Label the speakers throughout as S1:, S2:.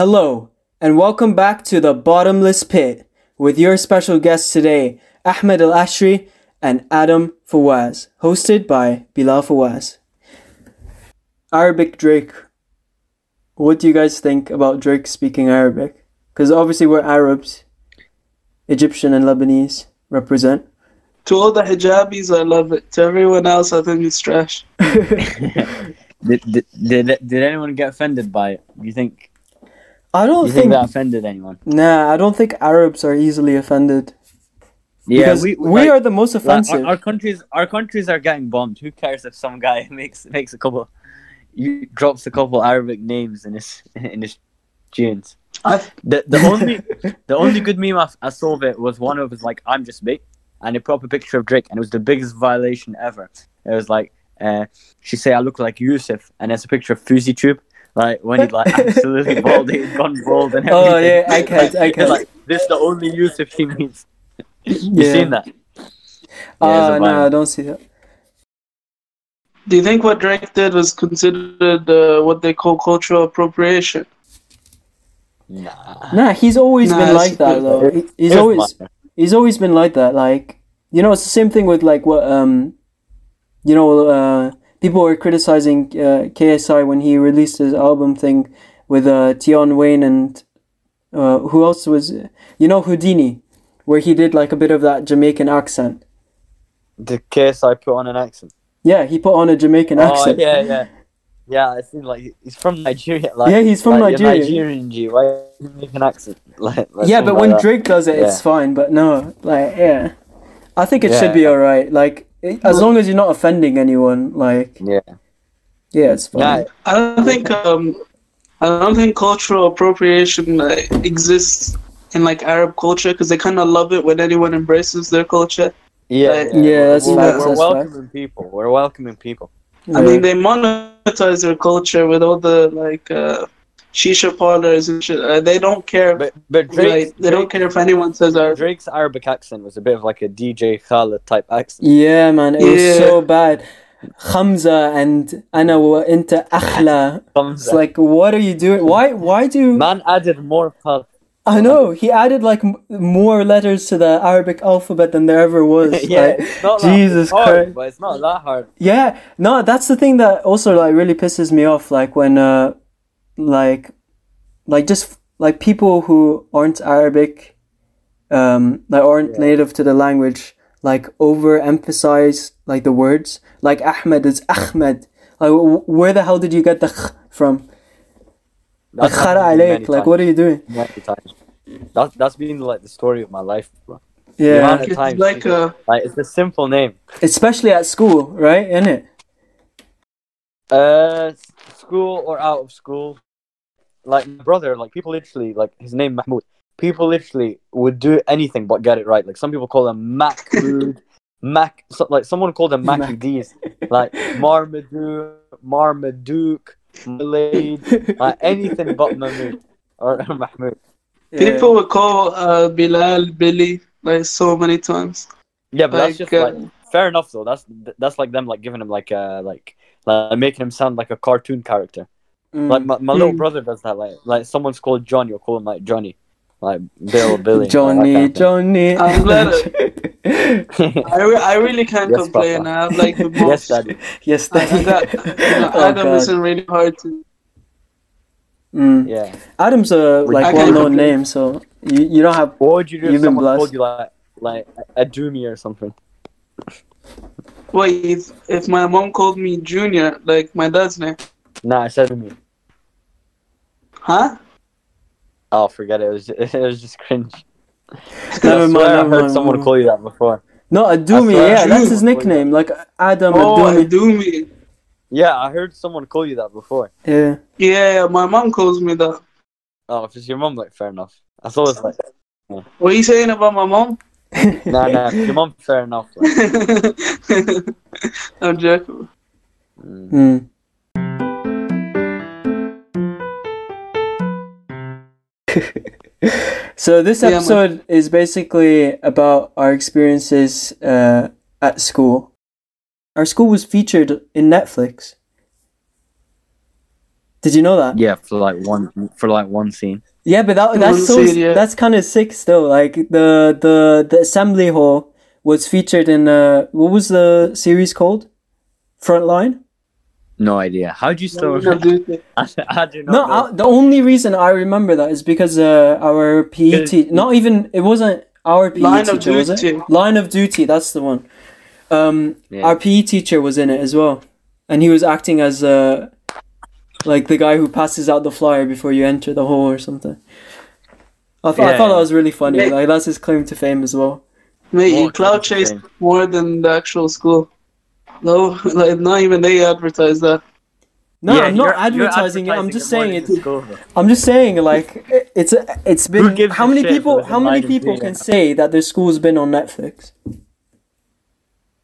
S1: Hello, and welcome back to the Bottomless Pit with your special guests today, Ahmed El-Ashry and Adam Fawaz, hosted by Bilal Fawaz. Arabic Drake. What do you guys think about Drake speaking Arabic? Because obviously we're Arabs, Egyptian and Lebanese represent.
S2: To all the hijabis, I love it. To everyone else, I think it's trash.
S3: Did, did, did, did anyone get offended by it? Do You think
S1: I don't
S3: you think
S1: think,
S3: that offended anyone?
S1: nah, I don't think Arabs are easily offended.
S3: Yeah,
S1: because
S3: we,
S1: we
S3: like-
S1: are the most
S3: like,
S1: offensive.
S3: our, our countries our countries are getting bombed. Who cares if some guy makes makes a couple you drops a couple Arabic names in his in his tunes.
S2: I,
S3: The the only the only good meme I, I saw of it was one of his like I'm just big and it put up a picture of Drake and it was the biggest violation ever. It was like uh, she say I look like Yusuf and it's a picture of Fuzzy Tube. Like when he like absolutely bald, he's gone bald and everything.
S1: Oh, yeah, I can't- I
S3: Like,
S1: can't.
S3: Like, this is the only Yusuf he means. You
S1: Yeah.
S3: seen that? Yeah,
S1: Uh, no. I don't see that.
S2: do you think what Drake did was considered uh, what they call cultural appropriation?
S3: Nah.
S1: Nah, he's always
S2: Nah,
S1: been like that though. He- He's always
S3: minor.
S1: he's always been like that. Like you know, it's the same thing with like what um, you know, uh, people were criticizing uh, KSI when he released his album thing with uh, Tion Wayne and uh, who else was you know Houdini, where he did like a bit of that Jamaican accent.
S3: The KSI put on an accent.
S1: Yeah, he put on a Jamaican
S3: Oh
S1: accent.
S3: yeah, yeah, yeah. It seems like he's from Nigeria. Like,
S1: Yeah, he's from
S3: like,
S1: Nigeria.
S3: Nigerian G. Why make an accent? Like, like
S1: yeah, but when. Drake does it, it's fine. But no, like, yeah, I think it
S3: Yeah.
S1: should be alright. Like, as long as you're not offending anyone, like,
S3: yeah,
S1: yeah, it's fine.
S3: yeah,
S2: I don't think um, I don't think cultural appropriation uh, exists in like Arab culture because they kind of love it when anyone embraces their culture.
S3: yeah.
S2: Like-
S1: Yeah, that's
S3: we're,
S1: facts,
S3: We're
S1: that's
S3: welcoming people. We're welcoming people.
S2: I mean, they monetize their culture with all the like uh, shisha parlors and shit. Uh, they don't care.
S3: But but
S2: like,
S3: Drake's,
S2: they don't care if anyone says Arab.
S3: Drake's Arabic accent was a bit of like a DJ Khaled type accent.
S1: yeah, man, it was so bad. Hamza and Ana wa inta akhla. It's like, what are you doing? Why? Why do?
S3: Man added more Khaled.
S1: I know he added like m- more letters to the Arabic alphabet than there ever was.
S3: yeah,
S1: like,
S3: not
S1: Jesus
S3: hard,
S1: Christ.
S3: but it's not that hard.
S1: Yeah, no, that's the thing that also like really pisses me off. Like when, uh, like, like just like people who aren't Arabic, um, like aren't
S3: Yeah.
S1: native to the language, like overemphasize like the words. Like Ahmed is Ahmed. Like where the hell did you get the kh from? Like
S3: That's
S1: khara
S3: happened to me
S1: alayk.
S3: many
S1: Like
S3: times.
S1: what are you doing?
S3: Many times. That that's been like the story of my life, bro.
S1: Yeah,
S3: amount
S2: It's
S3: times
S2: like
S3: people-
S2: uh,
S3: like it's a simple name.
S1: especially at school, right? Isn't it.
S3: Uh, school or out of school. Like my brother, like people literally, like his name Mahmoud. People literally would do anything but get it right. Like some people call him Mahmoud, Mac. So, like someone called him Mackie D's. Like Marmaduke, Marmaduke, Malade, like anything but Mahmoud or Mahmoud.
S2: people would call uh, Bilal Billy like so many times.
S3: Yeah, but that's just
S2: uh,
S3: like fair enough though. That's that's like them like giving him like uh like like making him sound like a cartoon character.
S1: Mm.
S3: Like my, my little
S2: Mm.
S3: brother does that. Like like someone's called Johnny, or call him like Johnny, like Bill, Billy.
S1: Johnny,
S3: like,
S1: Johnny.
S2: I'm glad I, re- I really can't
S3: Yes,
S2: complain.
S3: Papa.
S2: I have like the
S3: thing. yes,
S2: most.
S3: daddy.
S1: yes,
S2: I, I
S1: daddy.
S2: got, you know,
S1: Oh,
S2: Adam
S1: God.
S2: isn't really hard to.
S1: Mm.
S3: Yeah.
S1: Adam's a like
S2: you-
S1: well known name, so you, you don't have
S3: What would you do if someone
S1: blessed.
S3: called you like like a Doomy or something?
S2: Wait, if, if my mom called me Junior, like my dad's name,
S3: Nah, I said Doomy.
S2: huh?
S3: Oh, forget it. It was just, it was just cringe.
S1: Never
S3: I
S1: mind,
S3: I
S1: never
S3: heard
S1: mind,
S3: someone
S1: never
S3: call you that before.
S1: no Adumi. Yeah, that's his nickname. Like Adam
S2: Oh,
S1: Adumi.
S2: do me.
S3: Yeah, I heard someone call you that before.
S1: Yeah.
S2: Yeah, my mom calls me that.
S3: Oh, if it's your mom, like fair enough. I thought it was like,
S2: What are you saying about my mom?
S3: nah, nah, if your mum, fair enough. Like,
S2: I'm joking.
S3: mm.
S1: Hmm. so this
S2: Yeah, man.
S1: episode is basically about our experiences uh, at school. Our school was featured in Netflix. Did you know that?
S3: Yeah, for like one for like one scene.
S1: Yeah, but that, that's so
S2: scene, yeah.
S1: that's kind of sick still. Like the the the assembly hall was featured in uh what was the series called? Frontline.
S3: No idea. How do you still?
S2: No, dude.
S3: I, I do not
S1: No,
S3: know.
S1: I, the only reason I remember that is because uh, our PE teacher, not even it wasn't our PE
S2: Line of
S1: teacher, was it?
S2: Duty.
S1: Line of Duty. That's the one. Um,
S3: Yeah.
S1: our PE teacher was in it as well, and he was acting as uh, like the guy who passes out the flyer before you enter the hall or something. I, th- I thought that was really funny.
S2: Yeah.
S1: Like that's his claim to fame as well.
S2: Mate, you
S3: More
S2: cloud
S3: claim to
S2: chase more than the actual school. No, like not even they advertise that.
S1: No,
S3: Yeah,
S1: I'm not
S3: you're- you're
S1: advertising it. I'm just saying
S3: than
S1: it.
S3: the school, though.
S1: I'm just saying, like, it- it's it's been
S3: gives
S1: how many people how many people
S3: duty?
S1: can say that their school's been on Netflix?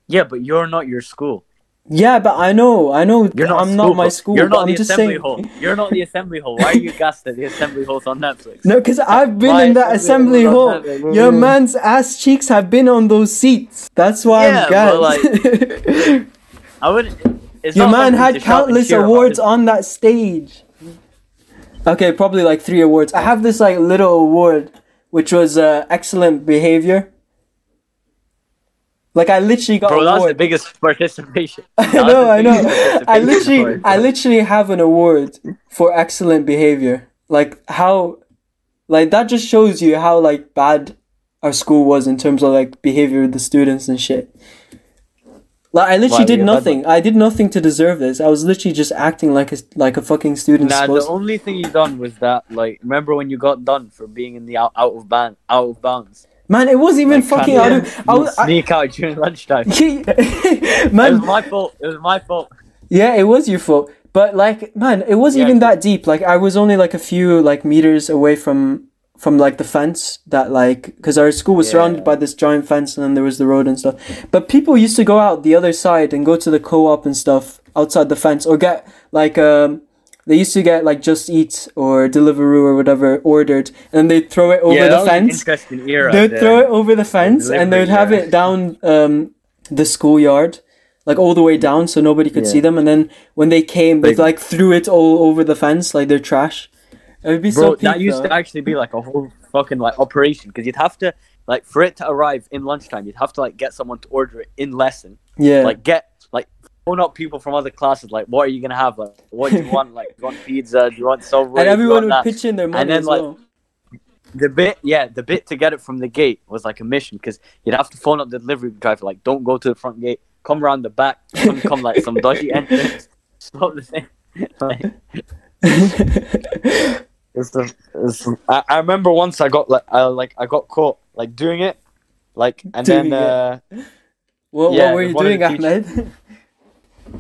S3: Yeah, but you're not your school.
S1: Yeah, but I know, I know,
S3: You're not.
S1: I'm
S3: school,
S1: not my school.
S3: You're not
S1: I'm
S3: the
S1: just
S3: assembly
S1: saying.
S3: hall. You're not the assembly hall. Why are you gassed that the assembly hall's on Netflix?
S1: No, because I've been
S3: My
S1: in that
S3: assembly
S1: assembly
S3: hall
S1: hall.
S3: was on Netflix.
S1: Your man's ass cheeks have been on those seats. That's why
S3: Yeah,
S1: I'm
S3: but,
S1: gassed.
S3: I wouldn't.
S1: Your man had
S3: to shout and
S1: countless awards on that stage. Okay, probably like three awards. I have this like little award, which was uh, excellent behavior. Like I literally got an award.
S3: Bro,
S1: an
S3: that's the biggest participation.
S1: I know, I know. I literally, I literally have an award for excellent behavior. Like how, like that just shows you how like bad our school was in terms of like behavior of the students and shit. Like I literally
S3: Why,
S1: did
S3: you're bad
S1: nothing. I did nothing to deserve this. I was literally just acting like a like a fucking student.
S3: Nah, the
S1: supposed.
S3: only thing you done was that, like, remember when you got done for being in the out, out of band, out of bounds?
S1: Man, it wasn't even
S3: Like,
S1: fucking out. I was, I,
S3: sneak out during lunchtime. it
S1: man,
S3: was my fault. It was my fault.
S1: Yeah, it was your fault. But like, man, it wasn't
S3: Yeah,
S1: even that deep. Like, I was only like a few like meters away from from like the fence that like because our school was surrounded by this giant fence and then there was the road and stuff. But people used to go out the other side and go to the co-op and stuff outside the fence or get like um they used to get like just eat or Deliveroo or whatever ordered and they'd throw it over
S3: yeah,
S1: the fence.
S3: interesting era.
S1: They'd
S3: there.
S1: throw it over the fence and they'd have
S3: yeah.
S1: it down um, the schoolyard, like all the way down, so nobody could
S3: Yeah.
S1: see them. And then when they came, they like threw it all over the fence, like they're trash. It would be
S3: Bro,
S1: so.
S3: that
S1: peak,
S3: used
S1: though.
S3: to actually be like a whole fucking like operation because you'd have to like for it to arrive in lunchtime, you'd have to like get someone to order it in lesson.
S1: yeah,
S3: Like get phone up people from other classes. Like, what are you gonna have? Like, what do you want? Like, do you want pizza? Do you want Subway?
S1: and everyone would
S3: that?
S1: pitch in their money and
S3: then,
S1: as
S3: like,
S1: well.
S3: The bit, yeah, the bit to get it from the gate was like a mission because you'd have to phone up the delivery driver, like, don't go to the front gate, come around the back, come, come like some dodgy entrance, stop the thing. like, it's the, it's, I, I remember once I got like, I like I got caught like doing it, like, and
S1: Doing
S3: then uh,
S1: what,
S3: yeah,
S1: what were you doing,
S3: the
S1: Ahmed?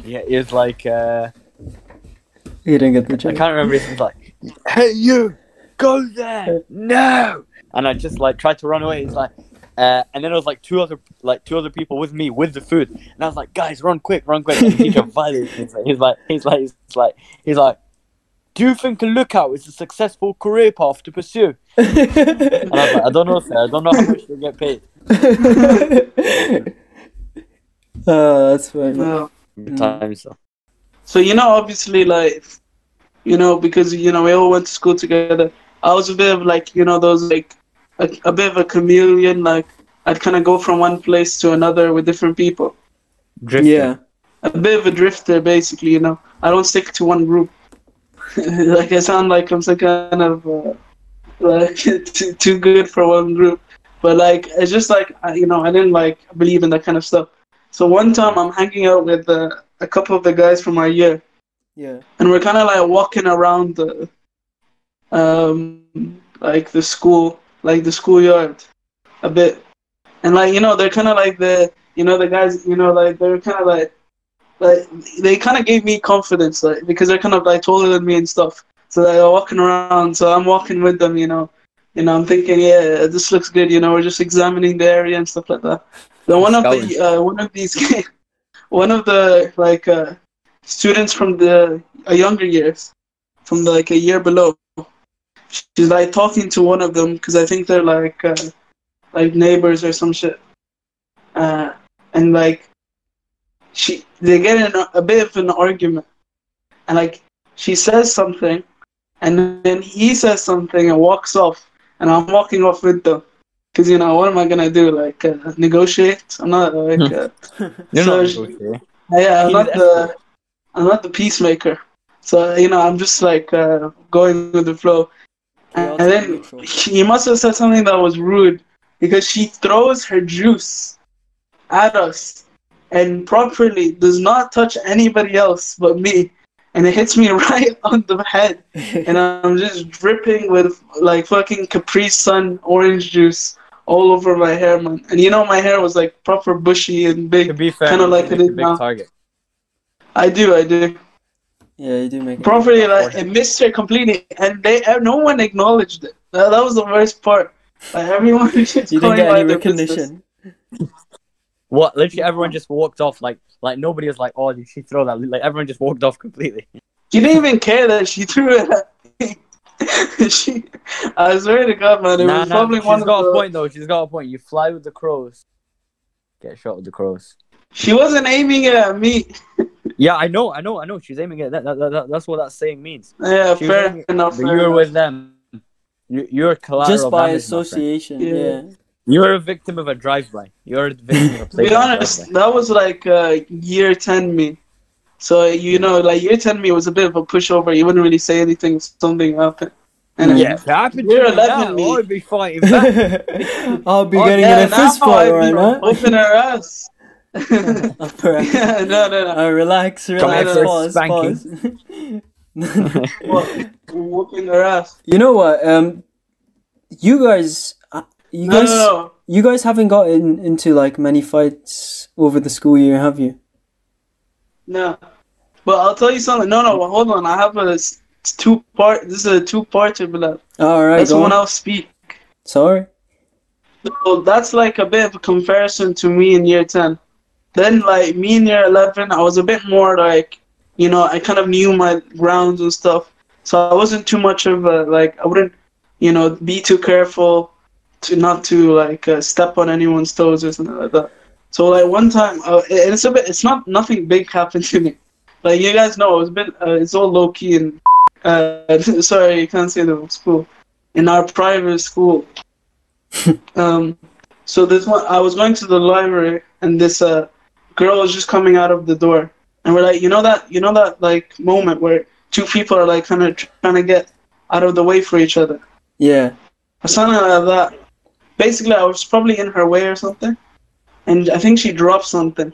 S3: Yeah, it was like uh,
S1: you didn't get the
S3: chance.
S1: I
S3: can't remember. It was like, hey you, go there, no, and I just like tried to run away. He's like. Uh, and then there was like two other like two other people with me with the food, and I was like, "Guys, run quick, run quick!" And the teacher violated me. He's like, he's like, he's like, he's like, "Do you think a lookout is a successful career path to pursue?" And I was like, "I don't know, sir. I don't know how much they get paid."
S1: oh, that's funny.
S2: No.
S1: Mm.
S3: Times so.
S2: So you know, obviously, like, you know, because you know we all went to school together. I was a bit of like, you know, those like a, a bit of a chameleon. Like, I'd kind of go from one place to another with different people.
S3: Drifting.
S1: Yeah,
S2: A bit of a drifter, basically. You know, I don't stick to one group. like I sound like I'm some kind of uh, like too, too good for one group. But like it's just like I- you know I didn't like believe in that kind of stuff. So one time I'm hanging out with uh, a couple of the guys from our year,
S1: yeah,
S2: and we're kind of like walking around the um like the school like the schoolyard a bit. And like you know they're kind of like the you know the guys you know like they're kind of like like they kind of gave me confidence like because they're kind of like taller than me and stuff. So they're walking around so i'm walking with them you know. You know i'm thinking yeah this looks good you know we're just examining the area and stuff like that then one of the uh, one of these one of the like uh students from the uh, younger years, from like a year below. She's like talking to one of them because I think they're like uh, like neighbors or some shit. Uh, and like she, they get in a, a bit of an argument, and like she says something, and then he says something and walks off, and I'm walking off with them. Cause you know what am I gonna do? Like uh, negotiate? I'm not like uh,
S3: You're
S2: So
S3: not
S2: she-
S3: negotiating.
S2: yeah, I'm not the I'm not the peacemaker. So you know I'm just like uh, going with the flow. And, and then he must have said something that was rude because she throws her juice at us and properly does not touch anybody else but me. And it hits me right on the head. And I'm just dripping with like fucking Capri Sun orange juice all over my hair, man. And you know, my hair was like proper bushy and big. Kinda like
S3: make
S2: it
S3: a
S2: now.
S3: target.
S2: I do, I do.
S1: yeah, you do make it.
S2: Properly, like, it missed her completely. And they, uh, no one acknowledged it. That, that was the worst part. Like, everyone just
S1: You didn't get
S2: by
S1: any
S2: their
S1: recognition.
S3: What? Literally, everyone just walked off. Like, like nobody was like, "Oh, did she throw that?" Like, everyone just walked off completely.
S2: She didn't even care that she threw it at me. she, I swear to God, man, it
S3: nah,
S2: was
S3: nah,
S2: probably
S3: she's
S2: one of
S3: got
S2: the.
S3: a point though. She's got a point. You fly with the crows, get shot with the crows.
S2: She wasn't aiming it at me.
S3: Yeah, I know, I know, I know. She's aiming at that. that, that, that that's what that saying means.
S2: Yeah,
S3: She
S2: fair
S3: aiming-
S2: enough.
S3: But
S2: fair
S3: you're
S2: enough.
S3: with them. You, you're collateral
S1: Just by
S3: damage,
S1: association,
S2: Yeah.
S1: yeah.
S3: You're a victim of a drive-by. You're a victim of a
S2: To be honest,
S3: drive-by.
S2: that was like uh, year 10 me. So, you know, like year 10 me it was a bit of a pushover. You wouldn't really say anything something happened. And
S3: Yeah, if it happened
S2: You're
S3: to me
S2: 11
S3: now,
S2: me.
S3: I'd be fighting back.
S1: I'll be
S3: Oh,
S1: getting
S2: yeah,
S1: in a fist fight
S2: I'd
S1: right now.
S2: Open her ass. Yeah, no, no, no.
S1: Uh, relax, relax,
S2: here for
S1: pause,
S3: spanking.
S1: pause.
S2: What? Whooping her ass.
S1: you know what? Um, you guys, uh, you
S2: No,
S1: guys,
S2: no, no.
S1: you guys haven't gotten into like many fights over the school year, have you?
S2: No. But I'll tell you something. No, no, hold on. I have a two part. This is a two part to Bilal.
S1: All right, go
S2: someone
S1: on.
S2: else speak.
S1: Sorry.
S2: So that's like a bit of a comparison to me in year 10. Then, like, me in year 11, I was a bit more like, you know, I kind of knew my grounds and stuff. So I wasn't too much of a, like, I wouldn't, you know, be too careful to not to, like, uh, step on anyone's toes or something like that. So, like, one time, uh, it- it's a bit, it's not, nothing big happened to me. Like, you guys know, it's been, uh, it's all low key and, uh, sorry, you can't say the school. In our private school, um, so this one, I was going to the library, and this uh, girl was just coming out of the door, and we're like, you know that, you know that like moment where two people are like kind of trying to get out of the way for each other,
S1: Yeah.
S2: or something like that. Basically, I was probably in her way or something, and I think she dropped something,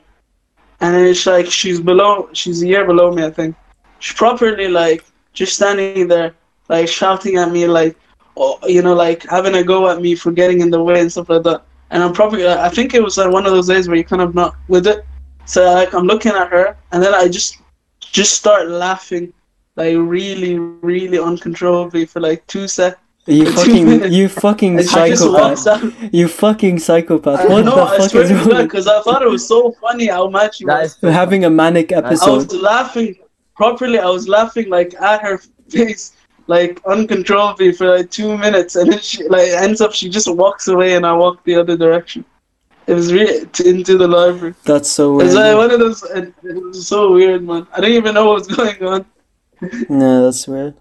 S2: and it's like she's below, she's a year below me, I think. She's properly like just standing there, like shouting at me, like, oh, you know, like having a go at me for getting in the way and stuff like that. And I'm probably, I think it was like one of those days where you're kind of not with it. So like I'm looking at her, and then I just, just start laughing, like really, really uncontrollably for like two seconds.
S1: You fucking, you fucking
S2: And she just walks
S1: psychopath. You fucking psychopath.
S2: I
S1: What
S2: know,
S1: the
S2: I
S1: fuck
S2: swear
S1: is
S2: to
S1: wrong?
S2: God, because I thought it was so funny how much she
S3: That
S2: was.
S3: is
S1: We're having a manic episode.
S2: I was laughing properly. I was laughing like at her face, like uncontrollably for like two minutes, and then she like ends up she just walks away, and I walk the other direction. It was really t- into the library.
S1: That's so uh, weird.
S2: It's like one of those. It, it was so weird, man. I didn't even know what was going on.
S1: No, that's weird.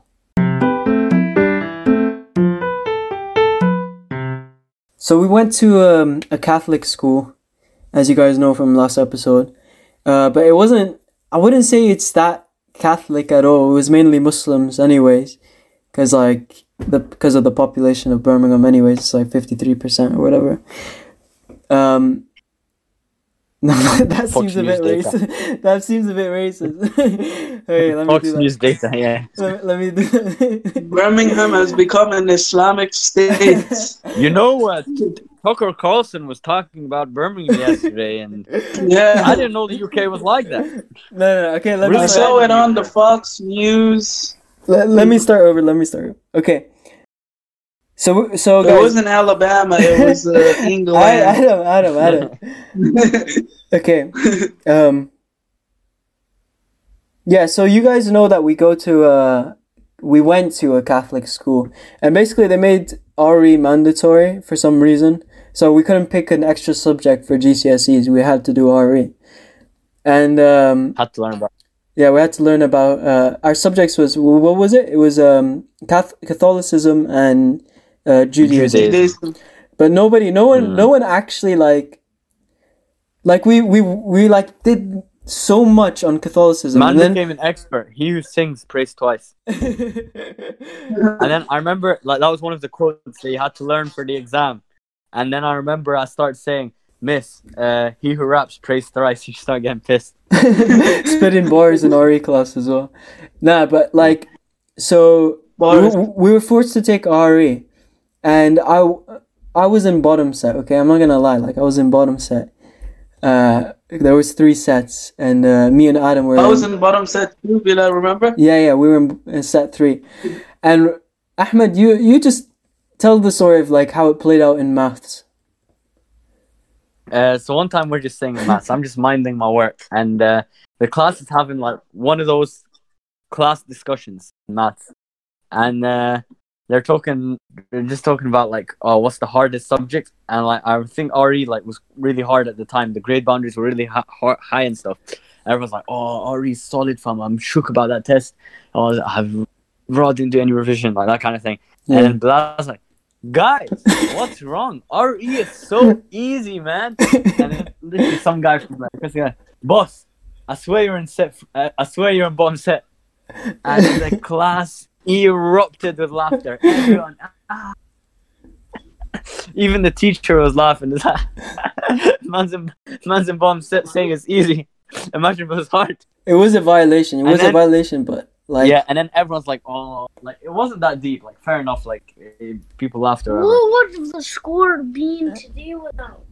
S1: So we went to um, a Catholic school, as you guys know from last episode. Uh, but it wasn't. I wouldn't say it's that Catholic at all. It was mainly Muslims, anyways, because like the because of the population of Birmingham, anyways, it's like fifty three percent or whatever. Um. No, that
S3: Fox
S1: seems a bit
S3: data.
S1: racist. that seems a bit racist. hey, let me
S3: Fox
S1: do that.
S3: News data, yeah.
S1: Let, let me do
S2: Birmingham has become an Islamic state.
S3: You know what? Tucker Carlson was talking about Birmingham yesterday, and
S2: yeah, I
S3: didn't know the UK was like that.
S1: no, no, okay, let me
S2: I saw it on the Fox News.
S1: Let, let me start over. Let me start. Okay. So, so
S2: It wasn't Alabama. It was uh,
S1: I,
S2: England.
S1: Adam, Adam, Adam. Okay. Um. Yeah. So you guys know that we go to uh we went to a Catholic school, and basically they made RE mandatory for some reason. So we couldn't pick an extra subject for GCSEs. We had to do RE, and um
S3: Had to learn about.
S1: yeah, we had to learn about uh, our subjects was what was it? It was um Cath- Catholicism and uh, Judaism.
S3: Judaism.
S2: Judaism.
S1: But nobody, no one,
S3: Mm.
S1: no one actually like, like we we we like did so much on Catholicism,
S3: Man
S1: and then
S3: became an expert. He who sings prays twice. And then I remember like that was one of the quotes that you had to learn for the exam. And then I remember I started saying, Miss, uh, he who raps prays thrice. You start getting pissed.
S1: spitting bars in RE class as well. Nah, but like, so we, were- we were forced to take RE, and I I was in bottom set. Okay, I'm not gonna lie. Like I was in bottom set. Uh, there was three sets, and uh, me and Adam were.
S2: I was in bottom set too, Will I remember?
S1: Yeah, yeah, we were in, in set three, and Ahmed, you you just tell the story of like how it played out in maths.
S3: Uh, so one time we're just saying maths. I'm just minding my work, and uh, the class is having like one of those class discussions in maths, and uh, they're talking, they're just talking about like, oh, what's the hardest subject? And like, I think RE like was really hard at the time. The grade boundaries were really hi- high and stuff. Everyone's like, oh, RE solid, fam. I'm shook about that test. I I've raw didn't do any revision, like that kind of thing.
S1: Yeah.
S3: And then Bilal like, guys, what's wrong? RE is so easy, man. And then literally some guy from like, boss, I swear you're in set. Uh, I swear you're in bottom set. And the class erupted with laughter. Everyone, ah. Even the teacher was laughing. It's like, man's in, man's in bottom set saying it's easy. Imagine if it was hard.
S1: It was a violation. It
S3: And
S1: was a violation, but like
S3: yeah, and then everyone's like, oh, like it wasn't that deep. Like fair enough. Like eh, people laughed or whatever.
S4: What would the score been today without?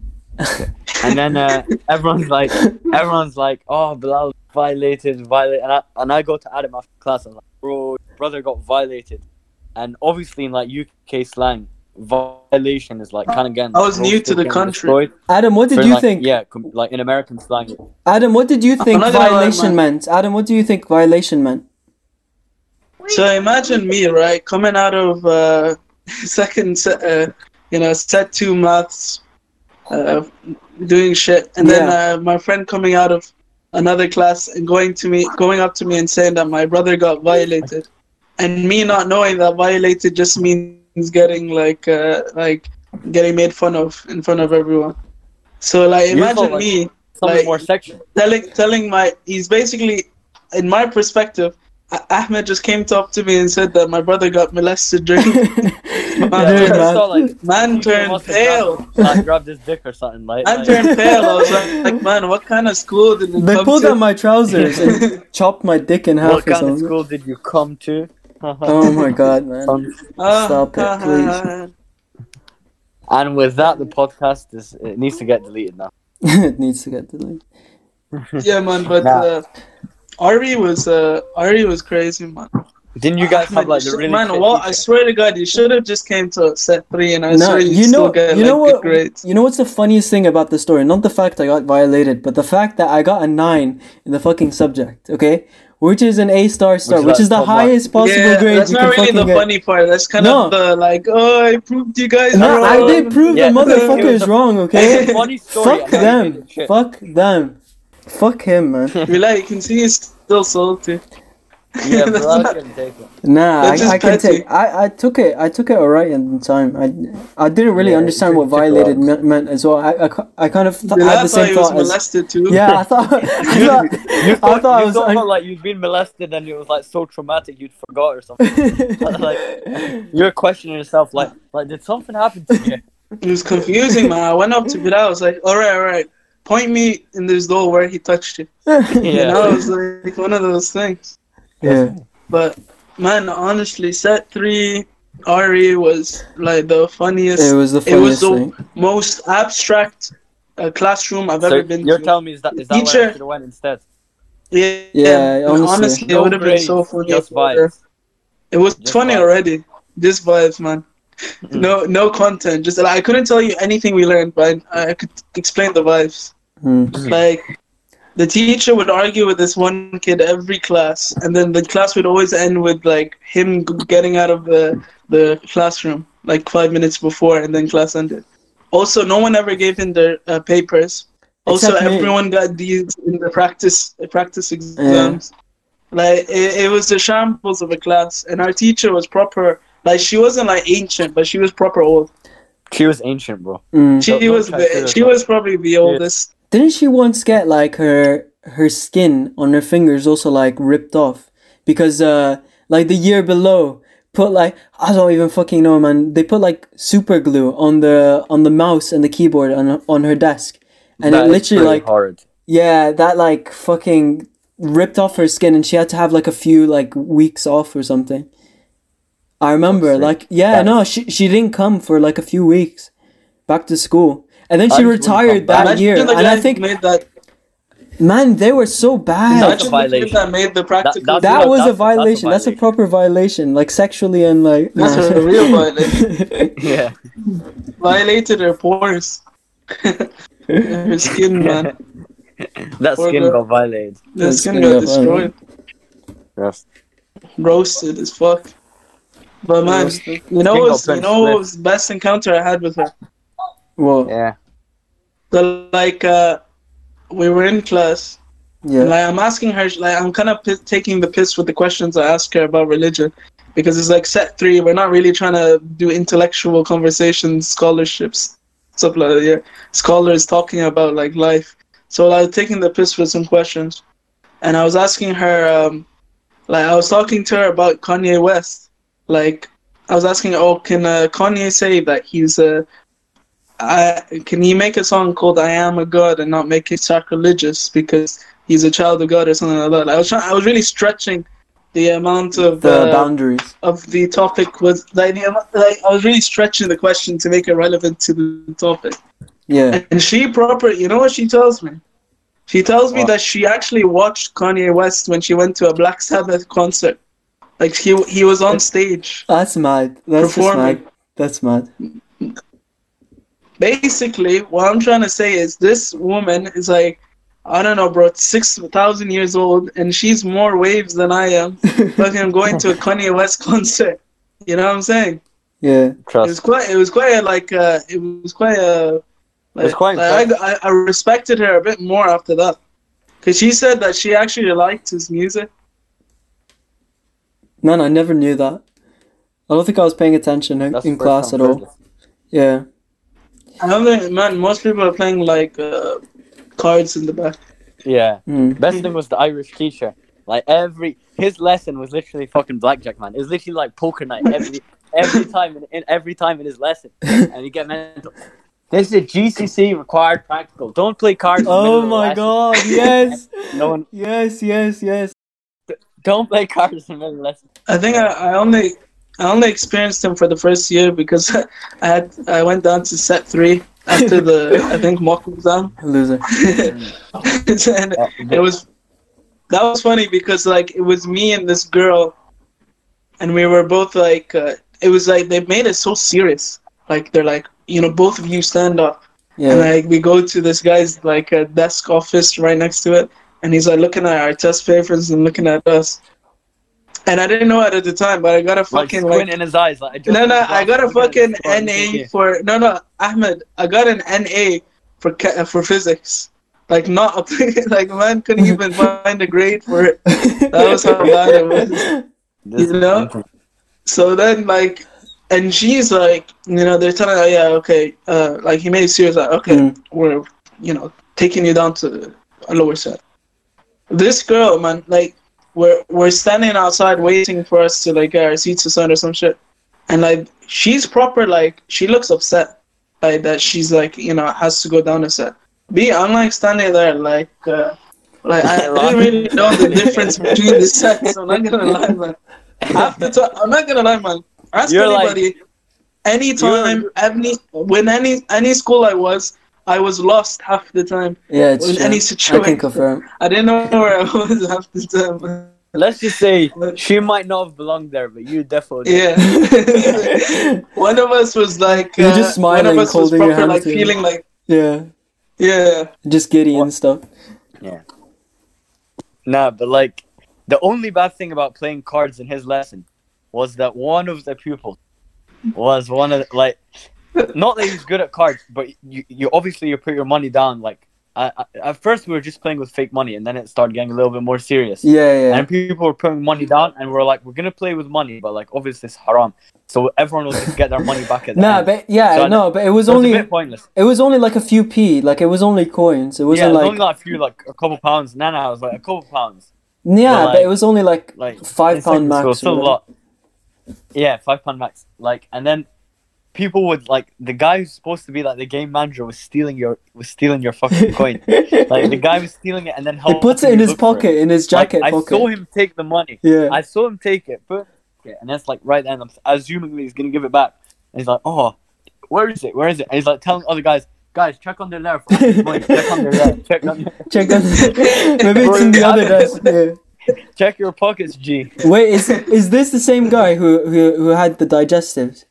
S3: And then uh, everyone's like, everyone's like, oh, Bilal violated, violated, and I and I go to Adam after class. I'm like, bro, your brother got violated, and obviously in like UK slang, violation is like kind of getting.
S2: I was new to the country.
S3: destroyed.
S1: Adam, what did
S3: For,
S1: you
S3: like,
S1: think?
S3: Yeah, com- like in American slang.
S1: Adam, what did you think
S2: not gonna lie,
S1: violation meant? Adam, what do you think violation meant?
S2: So imagine me, right, coming out of uh, second, uh, you know, set two maths, uh, doing shit, and then uh, my friend coming out of another class and going to me, going up to me and saying that my brother got violated, and me not knowing that violated just means getting like, uh, like getting made fun of in front of everyone. So like, imagine me
S3: Something
S2: Like-
S3: more sexual.
S2: telling telling my he's basically in my perspective Ahmed just came to up to me and said that my brother got molested during
S1: Dude,
S3: I
S1: man.
S3: just thought, like,
S2: man turned pale
S3: grabbed- Like, grabbed his dick or something. Like,
S2: man
S3: like-
S2: turned pale I was like, like man what kind of school did it
S1: They
S2: come
S1: pulled
S2: to?
S1: out my trousers and chopped my dick in half
S3: what
S1: or
S3: kind of school did you come to?
S1: Oh my god, man.
S2: Ah,
S1: Stop it,
S2: ah,
S1: please.
S2: ah,
S3: And with that, the podcast is it needs to get deleted now.
S1: It needs to get deleted.
S2: ah. yeah man but
S3: Nah.
S2: uh, RE was uh, RE was crazy man
S3: Didn't you guys have like
S2: you
S3: the really
S2: man
S3: fit
S2: what I swear to God you should have just came to set three and I
S1: No,
S2: swear you
S1: you
S2: still
S1: know,
S2: get
S1: you
S2: like
S1: know
S2: good
S1: what?
S2: grades
S1: You know what's the funniest thing about the story? Not the fact I got violated, but the fact that I got a nine in the fucking subject. Okay, which is an A star star,
S3: is
S1: which
S3: like
S1: is the
S3: top mark.
S1: highest possible
S2: yeah,
S1: grade
S2: that's
S1: you
S2: not
S1: can
S2: really
S1: fucking
S2: the
S1: get.
S2: funny part. That's kind
S1: No.
S2: of the like, oh, I proved you guys
S1: No,
S2: wrong.
S1: I did prove
S3: Yeah,
S1: the
S3: it
S1: motherfucker is wrong. Okay,
S3: funny story.
S1: fuck them. Fuck them. Fuck him, man.
S2: Bilal, you can see he's still salty.
S3: Yeah, but I
S2: not-
S3: couldn't take it.
S1: Nah, I, I can
S2: petty.
S1: take. I, I took it. I took it alright in time. I I didn't really
S3: Yeah,
S1: understand what violated
S3: well.
S1: meant, meant as well. I, I, I kind of th-
S2: Bilal
S1: had the
S2: thought
S1: same
S2: he was
S1: thought as.
S2: molested too.
S1: Yeah, I thought. I thought,
S3: You
S1: I
S3: thought,
S1: thought I
S3: you
S1: was.
S3: thought
S1: un-
S3: like you'd been molested and it was like so traumatic you'd forgot or something. like you're questioning yourself, like like did something happen to you?
S2: It was confusing, man. I went up to Bilal. I was like, all right, all right. Point me in this door where he touched you. You
S3: Yeah.
S2: know, it was like one of those things.
S1: yeah.
S2: But man, honestly, set three RE was like the funniest,
S1: It was the funniest.
S2: It was
S1: funniest
S2: so-
S1: thing.
S2: most abstract uh, classroom I've
S3: So
S2: ever been
S3: you're
S2: to.
S3: telling me is that is that where I
S2: Teacher-
S3: should have went instead?
S2: yeah,
S1: Yeah,
S2: and
S1: honestly.
S2: honestly, it would have been so funny.
S3: just
S2: if we were-
S3: vibes.
S2: It was
S3: Just
S2: funny
S3: vibes.
S2: already. Just vibes, man.
S3: Mm.
S2: No, no content. Just like, I couldn't tell you anything we learned, but I, I could explain the vibes.
S1: Hmm.
S3: Mhm.
S2: Like, the teacher would argue with this one kid every class, and then the class would always end with like him getting out of the the classroom like five minutes before, and then class ended. Also, no one ever gave in their uh, papers. Also,
S1: Except me.
S2: everyone got D's in the practice practice exams. Like it, it was the shambles of a class, and our teacher was proper. Like she wasn't like ancient, but she was proper old.
S3: She was ancient, bro.
S1: Mm.
S2: She
S3: Don't- don't
S2: was
S3: try
S2: the, she was probably the oldest.
S1: Didn't she once get like her her skin on her fingers also like ripped off? Because uh like the year below put like I don't even fucking know man. They put like super glue on the on the mouse and the keyboard on on her desk. And
S3: That
S1: it literally like
S3: horrid.
S1: yeah that like fucking ripped off her skin and she had to have like a few like weeks off or something. I remember like yeah
S3: That-
S1: no she she didn't come for like a few weeks back to school and then she
S3: just
S1: retired that
S3: back.
S1: year and I think
S2: made that.
S1: Man, they were so bad.
S3: That's a
S2: Imagine the kid
S3: violation.
S2: that made the practical.
S3: that's
S1: that
S3: what-
S1: was a
S3: that's- that's a
S1: violation. That's a, proper violation, like sexually and like.
S2: That's
S1: nah.
S2: a real violation.
S3: Yeah.
S2: violated her pores. her skin, man.
S3: that
S2: Or
S3: skin
S2: the-
S3: got violated.
S2: The
S1: Her
S2: skin
S1: skin
S2: got
S1: got
S2: destroyed,
S3: Yes.
S2: roasted as fuck. But man, you know
S3: Skin
S2: what
S3: got
S2: was, you know what was best encounter I had with her?
S1: Well,
S3: Yeah.
S2: So like, uh, we were in class.
S1: yeah.
S2: Like I'm asking her, like I'm kind of p- taking the piss with the questions I ask her about religion, because it's like set three. We're not really trying to do intellectual conversations, scholarships, stuff like that. Yeah, scholars talking about like life. So I was taking the piss with some questions, and I was asking her, um, like I was talking to her about Kanye West. Like I was asking, oh, can uh, Kanye say that he's a I, can he make a song called "I Am a God" and not make it sacrilegious because he's a child of God or something like that? I was trying, I was really stretching the amount of
S1: The
S2: uh,
S1: boundaries.
S2: of the topic was like, the like I was really stretching the question to make it relevant to the topic.
S1: Yeah.
S2: And she proper, you know what she tells me? She tells me
S3: What?
S2: that she actually watched Kanye West when she went to a Black Sabbath concert. Like he he was on stage.
S1: That's mad. That's just
S2: Performing.
S1: mad. That's mad.
S2: Basically what I'm trying to say is this woman is like I don't know, bro, six thousand years old, and she's more waves than I am. Fucking going to a Kanye West concert. You know what I'm saying?
S1: Yeah.
S2: It was quite. It was quite a, like. Uh, it was quite a. Like,
S3: was quite
S2: like, I, I I respected her a bit more after that, because she said that she actually liked his music.
S1: Man, I never knew that. I don't think I was paying attention in,
S3: That's
S1: in class at all. Yeah.
S2: I don't think, man. Most people are playing like uh, cards in the back.
S3: Yeah.
S1: Mm.
S3: Best thing was the Irish teacher. Like every his lesson was literally fucking blackjack, man. It was literally like poker night every every time in, in every time in his lesson, and you get mental. This is a GCSE required practical. Don't play cards. in the
S1: Oh my
S3: lesson.
S1: god, yes!
S3: No one.
S1: yes, yes, yes.
S3: Don't play cards in the middle of lesson.
S2: I think I, I only I only experienced him for the first year because I had I went down to set three after the I think mock exam.
S1: Loser.
S2: and
S3: Uh,
S2: it was that was funny because like it was me and this girl and we were both like uh, it was like they made it so serious like they're like you know both of you stand up and like we go to this guy's like desk office right next to it and he's like looking at our test papers and looking at us and i didn't know it at the time but i got a fucking
S3: squint
S2: like
S3: in his eyes. Like,
S2: no no i got a fucking
S3: NA.
S2: na for no no ahmed i got an na for for physics like not a, like man couldn't even find a grade for it That was how bad it was. you know? So then, like, and she's like, you know, they're telling her, yeah, okay, uh, like he made it serious, like, okay,
S1: Mm.
S2: we're, you know, taking you down to a lower set. This girl, man, like, we're we're standing outside waiting for us to like get our seats assigned or some shit, and like she's proper, like, she looks upset, like that she's like, you know, has to go down a set. B, I'm like standing there, like, uh, like I don't really know the difference between the sets. I'm not gonna lie, man. Time, I'm not gonna lie, man. Ask
S3: You're like-
S2: anybody. anytime, any when any any school I was, I was lost half the time.
S1: Yeah, it's
S2: In
S1: true.
S2: any
S1: I
S2: situation.
S1: can confirm.
S2: I didn't know where I was half the time.
S3: Let's just say she might not have belonged there, but you definitely. did.
S2: Yeah. one of us was like,
S1: You're
S2: uh,
S1: just smiling,
S2: one of us was
S1: holding your
S2: proper
S1: hand
S2: like
S1: to-
S2: feeling like,
S1: Yeah.
S2: yeah.
S1: Just giddy and stuff. Yeah.
S3: Nah, but like the only bad thing about playing cards in his lesson was that one of the pupils was one of the, like not that he's good at cards, but you you obviously you put your money down like I, I, at first we were just playing with fake money, and then it started getting a little bit more serious.
S1: Yeah, yeah.
S3: And people were putting money down, and we're like, we're gonna play with money, but like obviously it's haram, so everyone will just get their money back at the
S1: Nah,
S3: end.
S1: but yeah,
S3: So
S1: no, but it was only
S3: it's a bit pointless.
S1: it was only like a few p. Like it was only coins. It wasn't
S3: it was
S1: like
S3: only like a few, like a couple pounds. No, no, it was like a couple pounds.
S1: yeah,
S3: but,
S1: but it was only like
S3: Like
S1: Five pound max
S3: still a lot. Yeah, five pound max. Like, and then people would like the guy who's supposed to be like the game manager was stealing your was stealing your fucking coin. Like the guy was stealing it and then
S1: he puts it in his
S3: look for it.
S1: pocket, in his
S3: Like,
S1: jacket
S3: I saw him take the money.
S1: yeah.
S3: I saw him take it, put it, and that's like right then. I'm assuming he's gonna give it back. And he's like, "Oh, where is it? Where is it?" And he's like telling other guys, "Guys, check for this money. Check under there. Check under.
S1: Check on maybe it's in the other desk. Yeah.
S3: Check your pockets, G."
S1: Wait, is is this the same guy who who who had the digestives?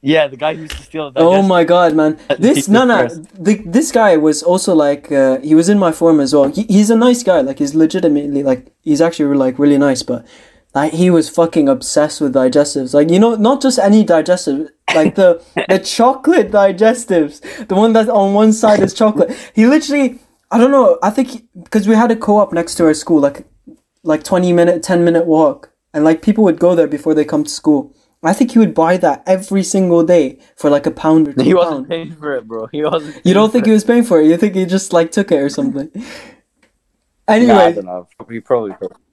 S3: Yeah, the guy who used to steal the.
S1: Oh my god, man! This no no, the, this guy was also like uh, he was in my form as well. He, he's a nice guy, like he's legitimately like he's actually like really nice, but like he was fucking obsessed with digestives. Like you know, not just any digestive, like the the chocolate digestives, the one that's on one side is chocolate. He literally, I don't know, I think because we had a co-op next to our school, like like twenty minute, ten minute walk, and like people would go there before they come to school. I think he would buy that every single day for like a pound or two
S3: He wasn't
S1: pound.
S3: paying for it, bro. He wasn't.
S1: You don't think he was paying for it? You think he just like took it or something?
S3: it. Nah,
S1: Anyway.
S3: He probably.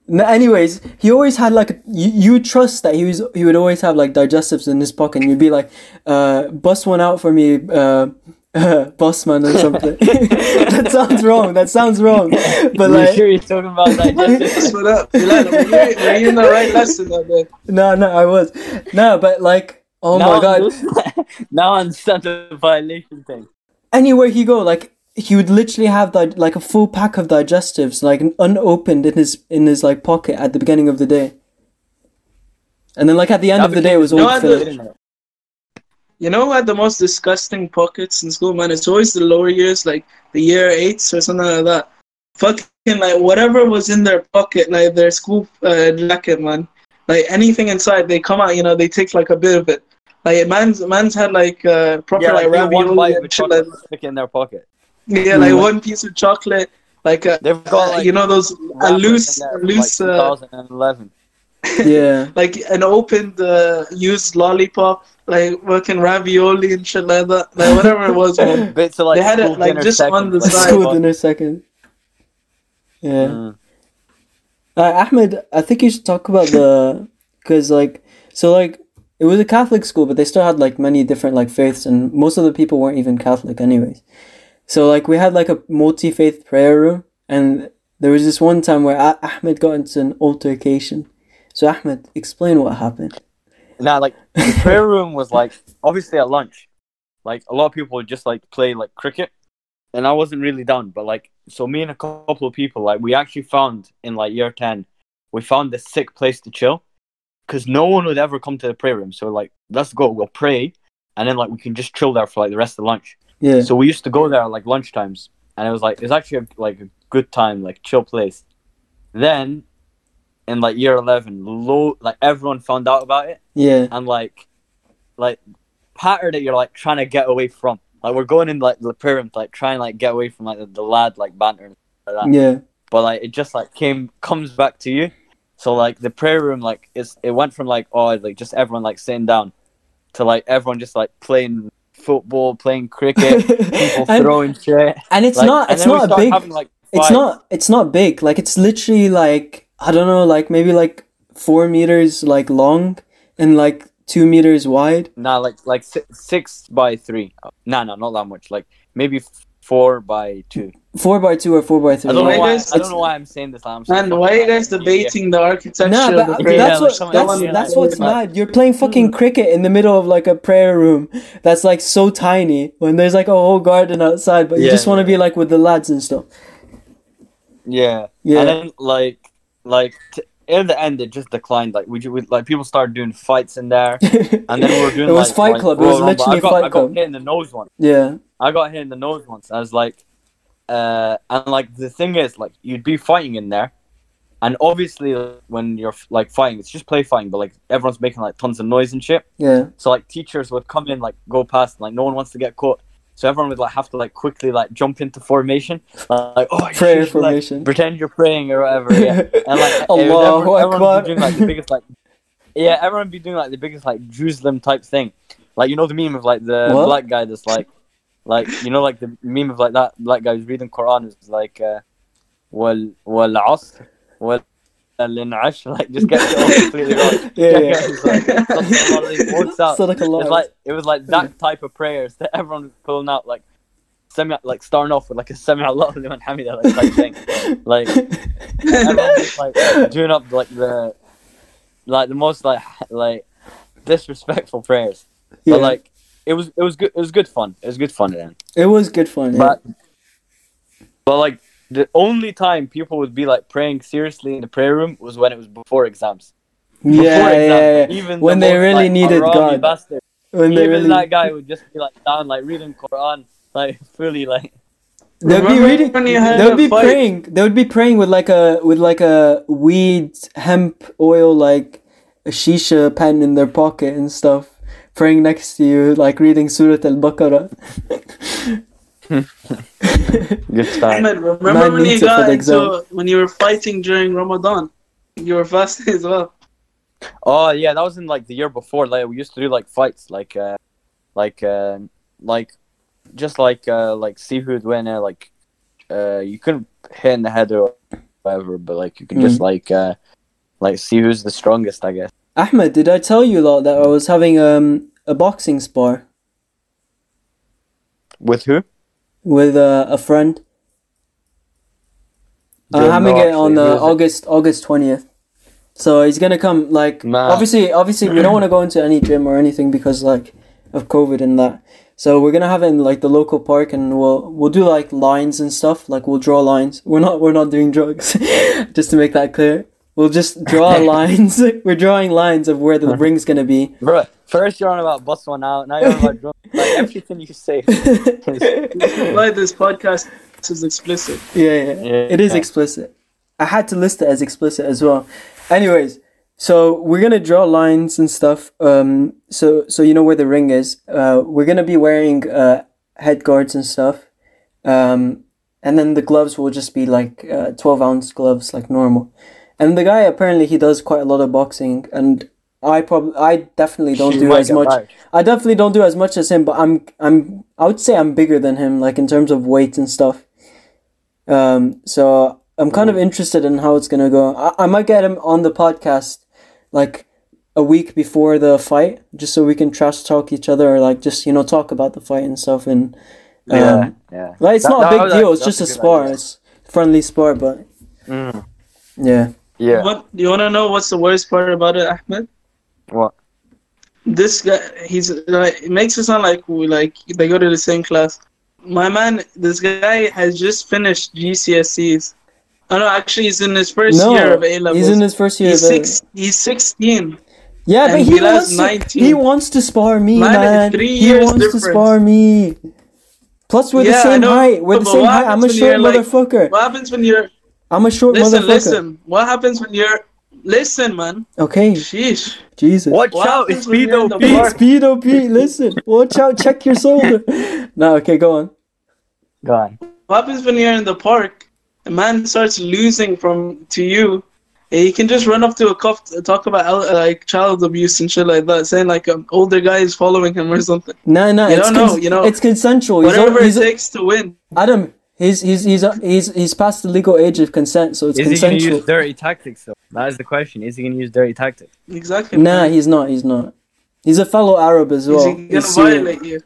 S1: anyways, he always had like you, you would trust that he was he would always have like digestives in his pocket. and You'd be like, uh, bust one out for me, uh, boss man or something. that sounds wrong. That sounds wrong. But
S3: You
S1: like,
S3: sure you're talking about
S2: That's
S3: digestive?
S2: what up. Bilal, were you, were you in the right lesson that day?
S1: no, no, I was no, but like, oh
S3: now
S1: my god.
S3: I'm- now I understand the violation thing.
S1: anywhere he go, like he would literally have that like a full pack of digestives, like unopened in his in his like pocket at the beginning of the day. And then like at the end
S3: That
S1: of the day, it was all
S2: No, I
S1: filled.
S3: Didn't
S2: You know who had the most disgusting pockets in school, man? It's always the lower years, like the year eights or something like that. Fucking like whatever was in their pocket, like their school uh, jacket, man. Like anything inside, they come out, you know, they take like a bit of it. Like man's man's had like uh, proper
S3: Yeah,
S2: like,
S3: like one
S2: ravioli
S3: bite of a
S2: and shit like
S3: chocolate in their pocket.
S2: yeah, like
S1: Mm.
S2: one piece of chocolate, like uh,
S3: They've got like
S2: you know those a loose,
S3: in there
S2: a
S3: from,
S2: loose,
S3: like,
S2: uh,
S3: 2011.
S1: Yeah.
S2: like an opened uh, used lollipop, like working ravioli and shit like that, like whatever it was. Man.
S3: Bits of like
S2: They had it, like,
S3: dinner
S2: just on the
S3: like,
S2: side.
S1: School
S3: fuck.
S1: dinner second. Yeah.
S3: Mm.
S1: Uh, Ahmed, I think you should talk about the because like so like it was a Catholic school, but they still had like many different like faiths, and most of the people weren't even Catholic, anyways. So like we had like a multi faith prayer room, and there was this one time where ah- Ahmed got into an altercation. So Ahmed, explain what happened.
S3: Nah, like the prayer room was like obviously at lunch. Like a lot of people would just like play like cricket, and I wasn't really done. But like, so me and a couple of people, like, we actually found in like year ten, we found this sick place to chill, because no one would ever come to the prayer room. So like, let's go, we'll pray, and then like we can just chill there for like the rest of lunch.
S1: Yeah.
S3: So we used to go there at, like lunch times, and it was like it's actually a, like a good time, like chill place. Then, in like year eleven, low like everyone found out about it,
S1: Yeah.
S3: and like, like pattern that you're like trying to get away from. Like we're going in like the prayer room, to, like trying like get away from like the, the lad like banter and stuff like that.
S1: Yeah.
S3: But like it just like came comes back to you. So like the prayer room like it's it went from like oh like just everyone like sitting down to like everyone just like playing football, playing cricket, people
S1: and,
S3: throwing shit.
S1: and it's
S3: Like,
S1: not it's not a big
S3: having, like,
S1: it's not it's not big like it's literally like i don't know like maybe like four meters like long and like two meters wide
S3: Nah, like like si- six by three. Nah, nah, not that much. Like maybe f- four by two.
S1: four by two or four by three
S3: I don't know
S2: Why
S3: why.
S2: guys-
S3: I don't know why I'm saying this. I'm so
S2: Man, why are you guys debating the architecture
S1: Nah,
S2: of the
S1: but
S2: prayer?
S1: That's what
S3: someone
S1: that's,
S2: yeah.
S1: that's what's
S3: Yeah.
S1: mad. You're playing fucking hmm. cricket in the middle of like a prayer room that's like so tiny when there's like a whole garden outside, but you just want to
S3: yeah.
S1: be like with the lads and stuff.
S3: Yeah.
S1: Yeah.
S3: And then like like t- in the end it just declined. Like we, we like people started doing fights in there, and then we were doing
S1: it was
S3: like,
S1: Fight
S3: like,
S1: Club. It was
S3: Rumble.
S1: literally
S3: I got,
S1: Fight
S3: I got
S1: Club.
S3: hit in the nose once.
S1: yeah,
S3: I got hit in the nose once. I was like, uh, and like the thing is, like you'd be fighting in there, and obviously when you're like fighting, it's just play fighting, but like everyone's making like tons of noise and shit.
S1: yeah,
S3: So like teachers would come in, like go past, and, like no one wants to get caught. So everyone would like have to like quickly like jump into formation, like oh
S1: Prayer
S3: should, like,
S1: formation.
S3: pretend you're praying or whatever. Yeah, and like would everyone, everyone would be doing like the biggest like yeah, everyone would be doing like the biggest like Jerusalem type thing, like you know the meme of like the
S1: What?
S3: black guy that's like like you know like the meme of like that black guy who's reading Quran is like uh, wal wal asr wal Linash, like just gets it all completely wrong.
S1: yeah, yeah.
S3: Like,
S1: it
S3: was like it was like that type of prayers that everyone was pulling out, like semi, like starting off with like a semi lot of Hamida like type thing, like was, like doing up like the like the most like like disrespectful prayers,
S1: yeah.
S3: but like it was it was good it was good fun it was good fun then.
S1: It was good fun, but yeah.
S3: but like the only time people would be like praying seriously in the prayer room was when it was before exams.
S1: yeah,
S3: Before
S1: yeah,
S3: exams,
S1: yeah.
S3: Even
S1: When
S3: the
S1: they
S3: most,
S1: really
S3: like,
S1: needed
S3: Harami
S1: God.
S3: bastard,
S1: When they
S3: even
S1: really,
S3: that guy would just be like down, like reading Quran, like fully like.
S1: they would be reading.
S2: when you had
S1: They would be
S2: fight?
S1: praying. They would be praying with like a with like a weed hemp oil like a shisha pen in their pocket and stuff. Praying next to you, like reading Surah Al Baqarah.
S3: Good time.
S2: Ahmed, remember
S1: Man
S2: when you
S1: needs it for
S2: got into when you were fighting during Ramadan? You were fasting as well.
S3: Oh yeah, that was in like the year before. Like we used to do like fights, like uh, like uh, like just like uh, like see who'd win. Uh, like uh, you couldn't hit in the head or whatever, but like you could just like uh, like see who's the strongest. I guess.
S1: Ahmed, did I tell you lot that I was having um a boxing spar
S3: With who?
S1: With uh, a friend? I'm having it on
S3: actually.
S1: uh,
S3: Who is it?
S1: August August twentieth. So he's gonna come. Like
S3: Nah.
S1: obviously, obviously we don't want to go into any gym or anything because like of COVID and that. So we're gonna have it in like the local park, and we'll we'll do like lines and stuff. Like we'll draw lines. We're not we're not doing drugs, just to make that clear. We'll just draw lines. we're drawing lines of where the ring's gonna be.
S3: Bro, first you're on about bust one out. Now you're on about drunk. Like everything you say.
S2: Why this podcast is explicit.
S1: Yeah, yeah,
S3: Yeah.
S1: It is explicit. I had to list it as explicit as well. Anyways, so we're gonna draw lines and stuff. Um, so so you know where the ring is. Uh, we're gonna be wearing uh head guards and stuff. Um, and then the gloves will just be like uh, twelve ounce gloves, like normal. And the guy apparently he does quite a lot of boxing, and I probably I definitely don't do as much.
S3: fired.
S1: I definitely don't do as much as him, but I'm I'm I would say I'm bigger than him, like in terms of weight and stuff. Um, so I'm kind of interested in how it's gonna go. I, I might get him on the podcast, like a week before the fight, just so we can trash talk each other or like just you know talk about the fight and stuff. And um,
S3: Yeah, yeah.
S1: like it's
S3: That-
S1: not a big deal. It's just a spar.
S3: idea.
S1: It's friendly spar, but
S3: Mm,
S1: yeah.
S3: Yeah.
S2: What do you want to know? What's the worst part about it, Ahmed?
S3: What?
S2: This guy, he's like, it makes it sound like we like they go to the same class. My man, this guy has just finished GCSEs. Oh no, actually, he's in his first
S1: No,
S2: year of A levels.
S1: he's in his first year.
S2: He's
S1: of
S2: six. He's sixteen.
S1: Yeah, but he wants to,
S2: 19.
S1: he wants to spar me,
S2: Man,
S1: man.
S2: three
S1: he
S2: years
S1: wants to spar me. Plus, we're the
S2: Yeah, I
S1: same height. We're the same height. I'm a short
S2: you're, like-
S1: motherfucker.
S2: What happens when you're
S1: I'm a short
S2: listen?
S1: motherfucker.
S2: Listen. What happens when you're listen, man?
S1: Okay,
S2: Sheesh.
S1: Jesus.
S3: Watch
S2: What
S3: out, it's
S2: when you're
S3: Speedo
S2: the
S3: Pete.
S1: Speedo Pete, listen. Watch out. Check your shoulder. no, okay, go on.
S3: Go on.
S2: What happens when you're in the park? A man starts losing from to you. and He can just run up to a cop talk about uh, like child abuse and shit like that, saying like an older guy is following him or something.
S1: No, no,
S2: You
S1: it's
S2: don't know,
S1: cons-
S2: you know.
S1: it's consensual.
S2: Whatever
S1: o-
S2: it
S1: he's
S2: takes to win.
S1: Adam. He's he's he's he's he's past the legal age of consent, so it's
S3: Is he going to
S1: consensual.
S3: use dirty tactics though? That is the question. Is he going to use dirty tactics?
S2: Exactly.
S1: Nah,
S2: man.
S1: he's not. He's not. He's a fellow Arab as well.
S2: Is
S1: well.
S2: he gonna
S1: He's Syrian.
S2: violate you?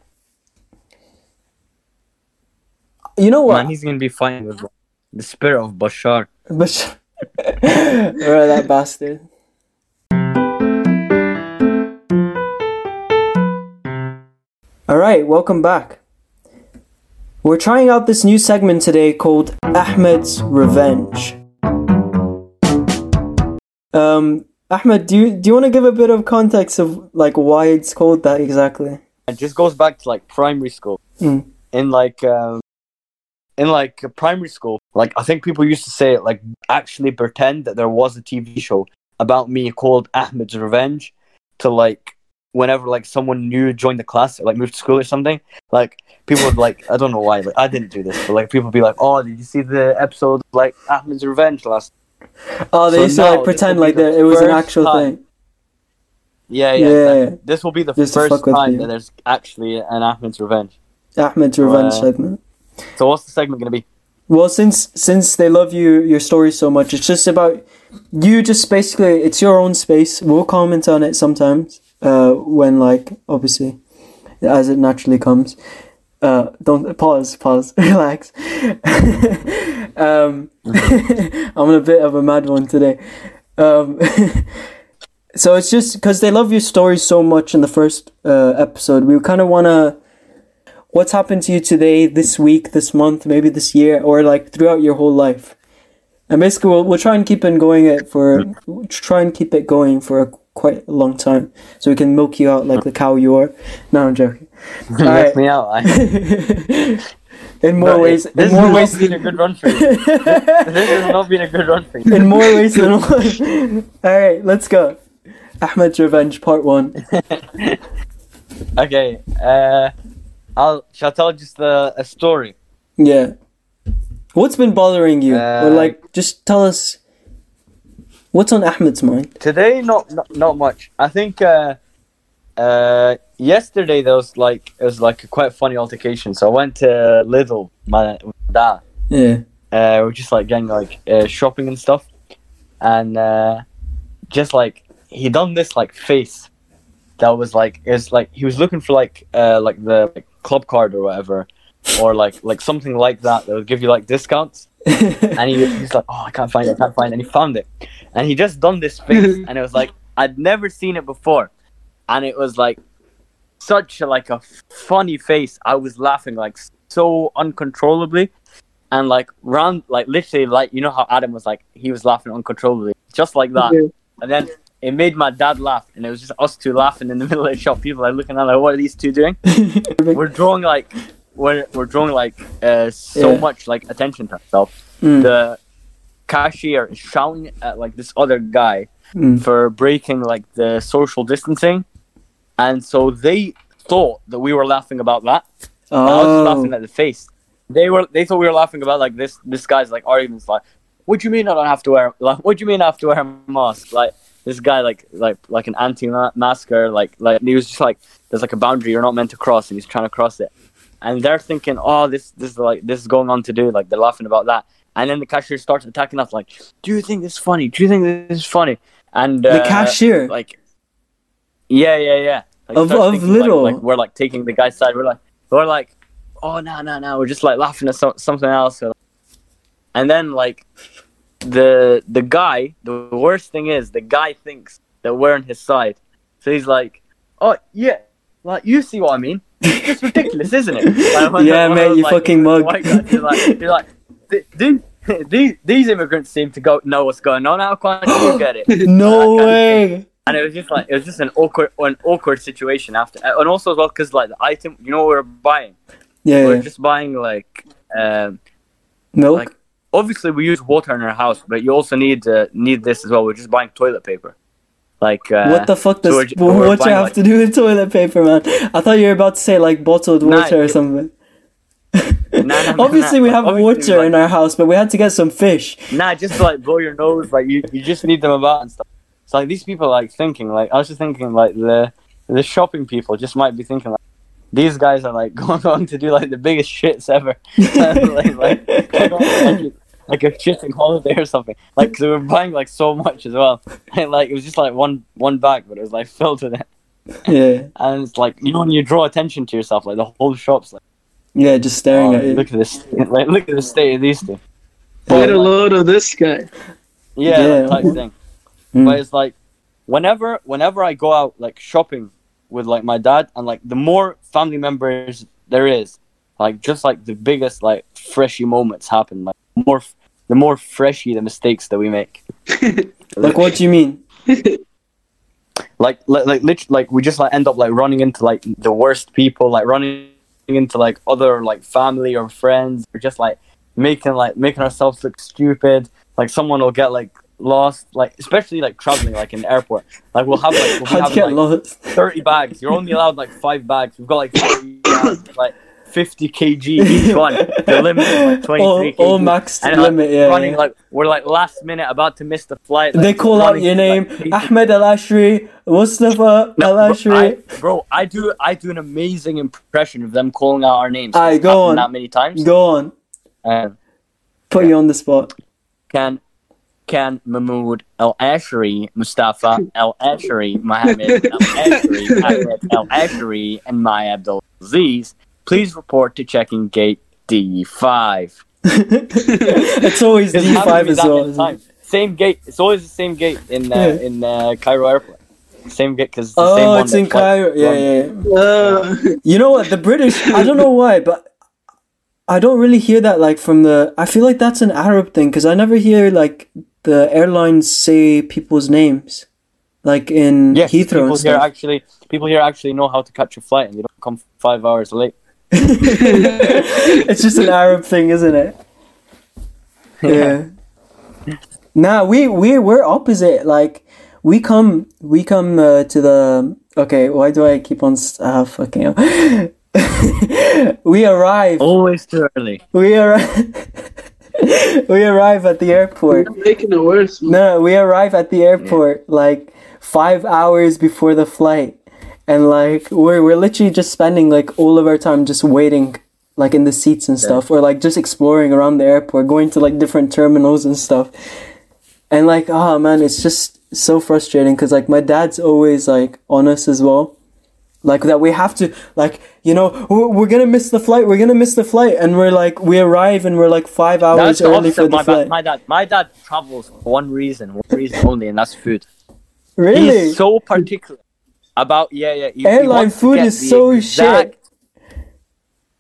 S1: You know what?
S3: Man, he's going to be fine with the spirit of Bashar.
S1: But right, that bastard. All right, welcome back. We're trying out this new segment today called Ahmed's Revenge. Um, Ahmed, do you do you want to give a bit of context of like why it's called that exactly?
S3: It just goes back to like primary school.
S1: Mm.
S3: In like um, in like primary school, like I think people used to say like actually pretend that there was a TV show about me called Ahmed's Revenge to like whenever like someone new joined the class or like moved to school or something, like people would like I don't know why, like I didn't do this, but like people would be like, Oh, did you see the episode of, like Ahmed's Revenge last
S1: Oh, they
S3: So
S1: used to like pretend like
S3: the
S1: that it was an actual
S3: time.
S1: thing.
S3: Yeah, yeah.
S1: Yeah.
S3: This will be the
S1: Just
S3: first time that there's actually an Ahmed's Revenge.
S1: Ahmed's revenge
S3: Wow.
S1: segment.
S3: So what's the segment gonna be?
S1: Well, since since they love you your story so much, it's just about you. Just basically, it's your own space. We'll comment on it sometimes. Uh, when like obviously, as it naturally comes. Uh, don't pause. Pause. Relax. um, I'm a bit of a mad one today. Um, so it's just because they love your story so much in the first uh, episode. We kind of want to what's happened to you today, this week, this month, maybe this year, or like throughout your whole life. And basically, we'll, we'll try and keep it going it for try and keep it going for a, quite a long time, so we can milk you out like the cow you are. No, I'm joking.
S3: Milk
S1: Alright.
S3: me out. I,
S1: in more
S3: No,
S1: ways,
S3: This
S1: in more ways,
S3: been a good run for you. this has not been a good run for you.
S1: in more ways than one. All right, let's go. Ahmed's Revenge Part One.
S3: Okay. Uh, I'll shall I tell just the, a story.
S1: Yeah. What's been bothering you, or
S3: Uh,
S1: like, just tell us what's on Ahmed's mind.
S3: Today, not not, not much. I think uh, uh, yesterday there was like it was like a quite funny altercation. So I went to Lidl, my dad.
S1: Yeah.
S3: Uh, we're just like getting like uh, shopping and stuff, and uh, just like he done this like face that was like it's like he was looking for like uh like the like, club card or whatever, or like like something like that that would give you like discounts. And he, he's like, "Oh, I can't find it, I can't find it." And he found it, and he just done this face, and it was like I'd never seen it before, and it was like such a like a funny face. I was laughing like so uncontrollably, and like round like literally like you know how Adam was like he was laughing uncontrollably, just like that,
S2: Yeah.
S3: and then. It made my dad laugh, and it was just us two laughing in the middle of the shop. People are looking at like, "What are these two doing?" We're drawing like, we're we're drawing like uh, so
S1: Yeah.
S3: much like attention to ourselves
S1: Mm,
S3: the cashier is shouting at like this other guy
S1: mm.
S3: for breaking like the social distancing, and so they thought that we were laughing about that. And I was just laughing
S1: Oh,
S3: at the face. They were they thought we were laughing about like this this guy's like arguments like, what do you mean I don't have to wear like what do you mean I have to wear a mask like. This guy, like, like, like an anti-masker, like, like he was just like, there's like a boundary you're not meant to cross, and he's trying to cross it, and they're thinking, oh, this, this is like, this is going on to do, like, they're laughing about that, and then the cashier starts attacking us, like, do you think this is funny? Do you think this is funny? And
S1: the
S3: uh,
S1: cashier.
S3: like, yeah, yeah, yeah. Like,
S1: Of- of
S3: thinking, like- Like, we're like taking the guy's side. We're like, we're like, oh no, no, no. We're just like laughing at so- something else. And then like, the the guy. The worst thing is the guy thinks that we're on his side. So he's like, oh yeah, like you see what I mean? It's ridiculous, isn't it? Like, when-
S1: Yeah,
S3: when
S1: mate, you
S3: like,
S1: fucking mug.
S3: white guy, You're like, you're like, "Th- these, these immigrants seem to go know what's going on. How can't you get it?
S1: no way.
S3: and it was just like it was just an awkward an awkward situation after and also as well because like the item you know what we are buying
S1: Yeah.
S3: we
S1: yeah.
S3: are just buying like um
S1: Milk.
S3: like- obviously we use water in our house but you also need uh, need this as well we're just buying toilet paper like uh,
S1: what the fuck does
S3: so we're ju- we're
S1: what you have
S3: like-
S1: to do with toilet paper, man? I thought you were about to say like bottled
S3: Nah,
S1: water or something.
S3: no, no,
S1: Obviously, we have
S3: obviously,
S1: water
S3: like-
S1: in our house, but we had to get some fish.
S3: nah just to, like blow your nose like you, you just need them about and stuff so like these people like thinking like I was just thinking like the the shopping people just might be thinking like these guys are like going on to do like the biggest shits ever like, like, like, like a shitting holiday or something. Like 'cause we were buying like so much as well. And, like it was just like one one bag, but it was like filled with it.
S1: yeah,
S3: And it's like you know when you draw attention to yourself, like the whole shop's like,
S1: yeah, just staring
S3: oh,
S1: at you.
S3: look at this, like look at the state of these two.
S2: Get a
S3: like-
S2: load of this guy.
S3: Yeah,
S1: Yeah.
S3: that type thing.
S1: Mm.
S3: But it's like whenever whenever I go out like shopping with like my dad and like the more family members there is, like just like the biggest like freshy moments happen. Like more the more freshy the mistakes that we make.
S1: Like, what do you mean?
S3: like like like lit- like we just like end up like running into like the worst people like running into like other like family or friends or just like making like making ourselves look stupid like someone will get like lost, like especially like traveling, like in the airport. Like we'll have like we'll having, like, 30 bags. You're only allowed like five bags. We've got like 30 bags, like 50 kg each one. The limit is like 23
S1: All,
S3: kg.
S1: all max
S3: And, like,
S1: limit, yeah.
S3: running
S1: yeah.
S3: like we're like last minute about to miss the flight.
S1: they call out your name,
S3: like.
S1: Ahmed El-Ashry, Mustafa
S3: No,
S1: Al
S3: bro,
S1: Ashri.
S3: I, bro, I do I do an amazing impression of them calling out our names. I
S1: go on.
S3: That many times.
S1: Go on,
S3: Um,
S1: put you on the spot.
S3: can can Mahmoud El-Ashry, Mustafa El-Ashry, Mohammed El-Ashry, Ahmed El-Ashry, and Maya Abdul Aziz please report to checking gate D5.
S1: it's always
S3: D5
S1: as well.
S3: many
S1: isn't it?
S3: times. Same gate. It's always the same gate in uh,
S1: Yeah.
S3: in uh, Cairo airport. Same gate because the same
S1: Oh,
S3: one
S1: it's in Cairo. Yeah, yeah, yeah.
S2: Uh,
S1: You know what? The British. I don't know why, but I don't really hear that like from the. I feel like that's an Arab thing because I never hear like the airlines say people's names, like in
S3: Yes,
S1: Heathrow
S3: people
S1: and
S3: here actually people here actually know how to catch a flight and they don't come five hours late.
S1: it's just an Arab thing, isn't it? Yeah. nah, we we we're opposite. Like we come we come uh, to the okay. Why do I keep on s- ah fucking hell. we arrive.
S3: Always too early.
S1: We arrive. we arrive at the airport.
S2: you're making it worse. Man.
S1: No, we arrive at the airport like five hours before the flight, and like we're we're literally just spending like all of our time just waiting, like in the seats and stuff, or like just exploring around the airport, going to like different terminals and stuff, and like oh man, it's just so frustrating because like my dad's always like on us as well. Like that, we have to like you know we're, we're gonna miss the flight. We're gonna miss the flight, and we're like we arrive and we're like five hours
S3: That's
S1: early for the
S3: my,
S1: flight.
S3: dad. my dad. My dad travels for one reason, one reason only, and that's food.
S1: really?
S3: He's so particular about yeah, yeah. he- he
S1: Airline
S3: wants to
S1: food is so
S3: exact-
S1: shit.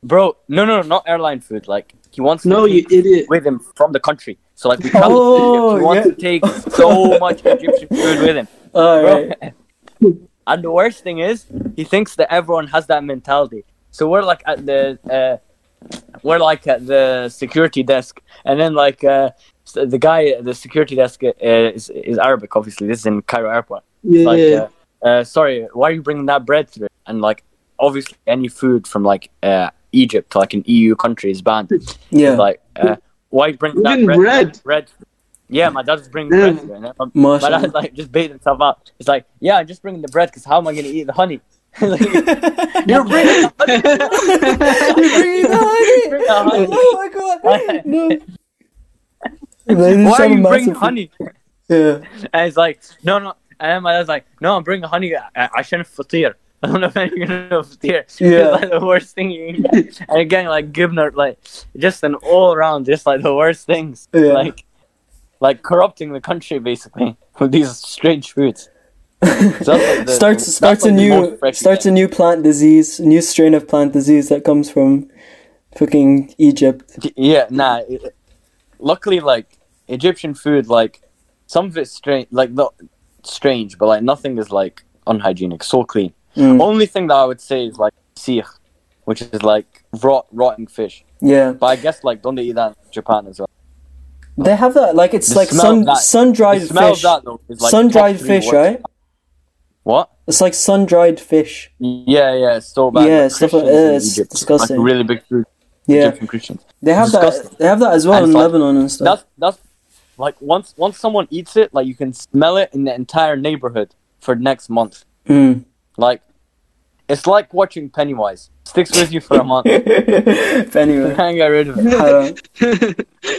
S3: Bro, no, no, no, not airline food. Like he wants to
S2: No, you idiot.
S3: with him from the country. So like we travel
S1: Oh,
S3: to Egypt, he wants
S1: yeah.
S3: to take so much Egyptian food with him.
S1: All
S3: Bro.
S1: right.
S3: and the worst thing is, he thinks that everyone has that mentality. So we're like at the, uh, we're like at the security desk, and then like uh, s- the guy at the security desk uh, is, is Arabic. Obviously, this is in Cairo airport.
S2: Yeah,
S3: Like,
S2: yeah.
S3: uh, uh, sorry, why are you bringing that bread through? And like, obviously, any food from like uh, Egypt, to like an EU country, is banned.
S1: Yeah.
S3: Like, uh, why bring that
S2: Even
S3: bread?
S2: bread.
S3: bread. My dad was bringing
S2: Yeah.
S3: bread through. And my- my
S1: Mashallah.
S3: like just baited himself out. He's like, yeah, I'm just bringing the bread because how am I going to eat the honey? Like, You're bringing the honey.
S1: You're bringing the honey.
S3: Bring the honey.
S1: Oh my god. No.
S3: Why are you bringing honey?
S1: Yeah.
S3: And he's like, no, no. And my dad's like, no, I'm bringing honey. I, I shouldn't fatir. I don't know if you're gonna fatir.
S1: Yeah.
S3: It's like the worst thing you can get. And again, like Gibner, like just an all around, just like the worst things.
S1: Yeah.
S3: Like, like corrupting the country basically with these strange foods. So like the-
S1: starts starts
S3: like
S1: a new starts a new plant disease, new strain of plant disease that comes from fucking Egypt.
S3: Yeah, nah. it- luckily, like Egyptian food, like some of it's strange, like not strange, but like nothing is like unhygienic, so clean.
S1: Mm.
S3: Only thing that I would say is like sikh, which is like rot rotting fish.
S1: Yeah.
S3: But I guess like don't they eat that in Japan as well?
S1: They have that like it's
S3: The
S1: like sun sun dried fish.
S3: that though is like
S1: sun dried fish, right?
S3: What?
S1: It's like sun dried fish.
S3: Yeah, yeah, it's so bad.
S1: Yeah,
S3: like
S1: stuff like- uh, it's
S3: Egypt,
S1: disgusting.
S3: Like really big food.
S1: Yeah.
S3: Egyptian Christians.
S1: They have that they have that as well
S3: And
S1: in
S3: like-
S1: Lebanon and stuff.
S3: That's that's like once once someone eats it, like you can smell it in the entire neighborhood for next month.
S1: Mm.
S3: Like it's like watching Pennywise. Sticks with you for a month. you
S1: anyway.
S3: can't get rid of it.
S1: Uh,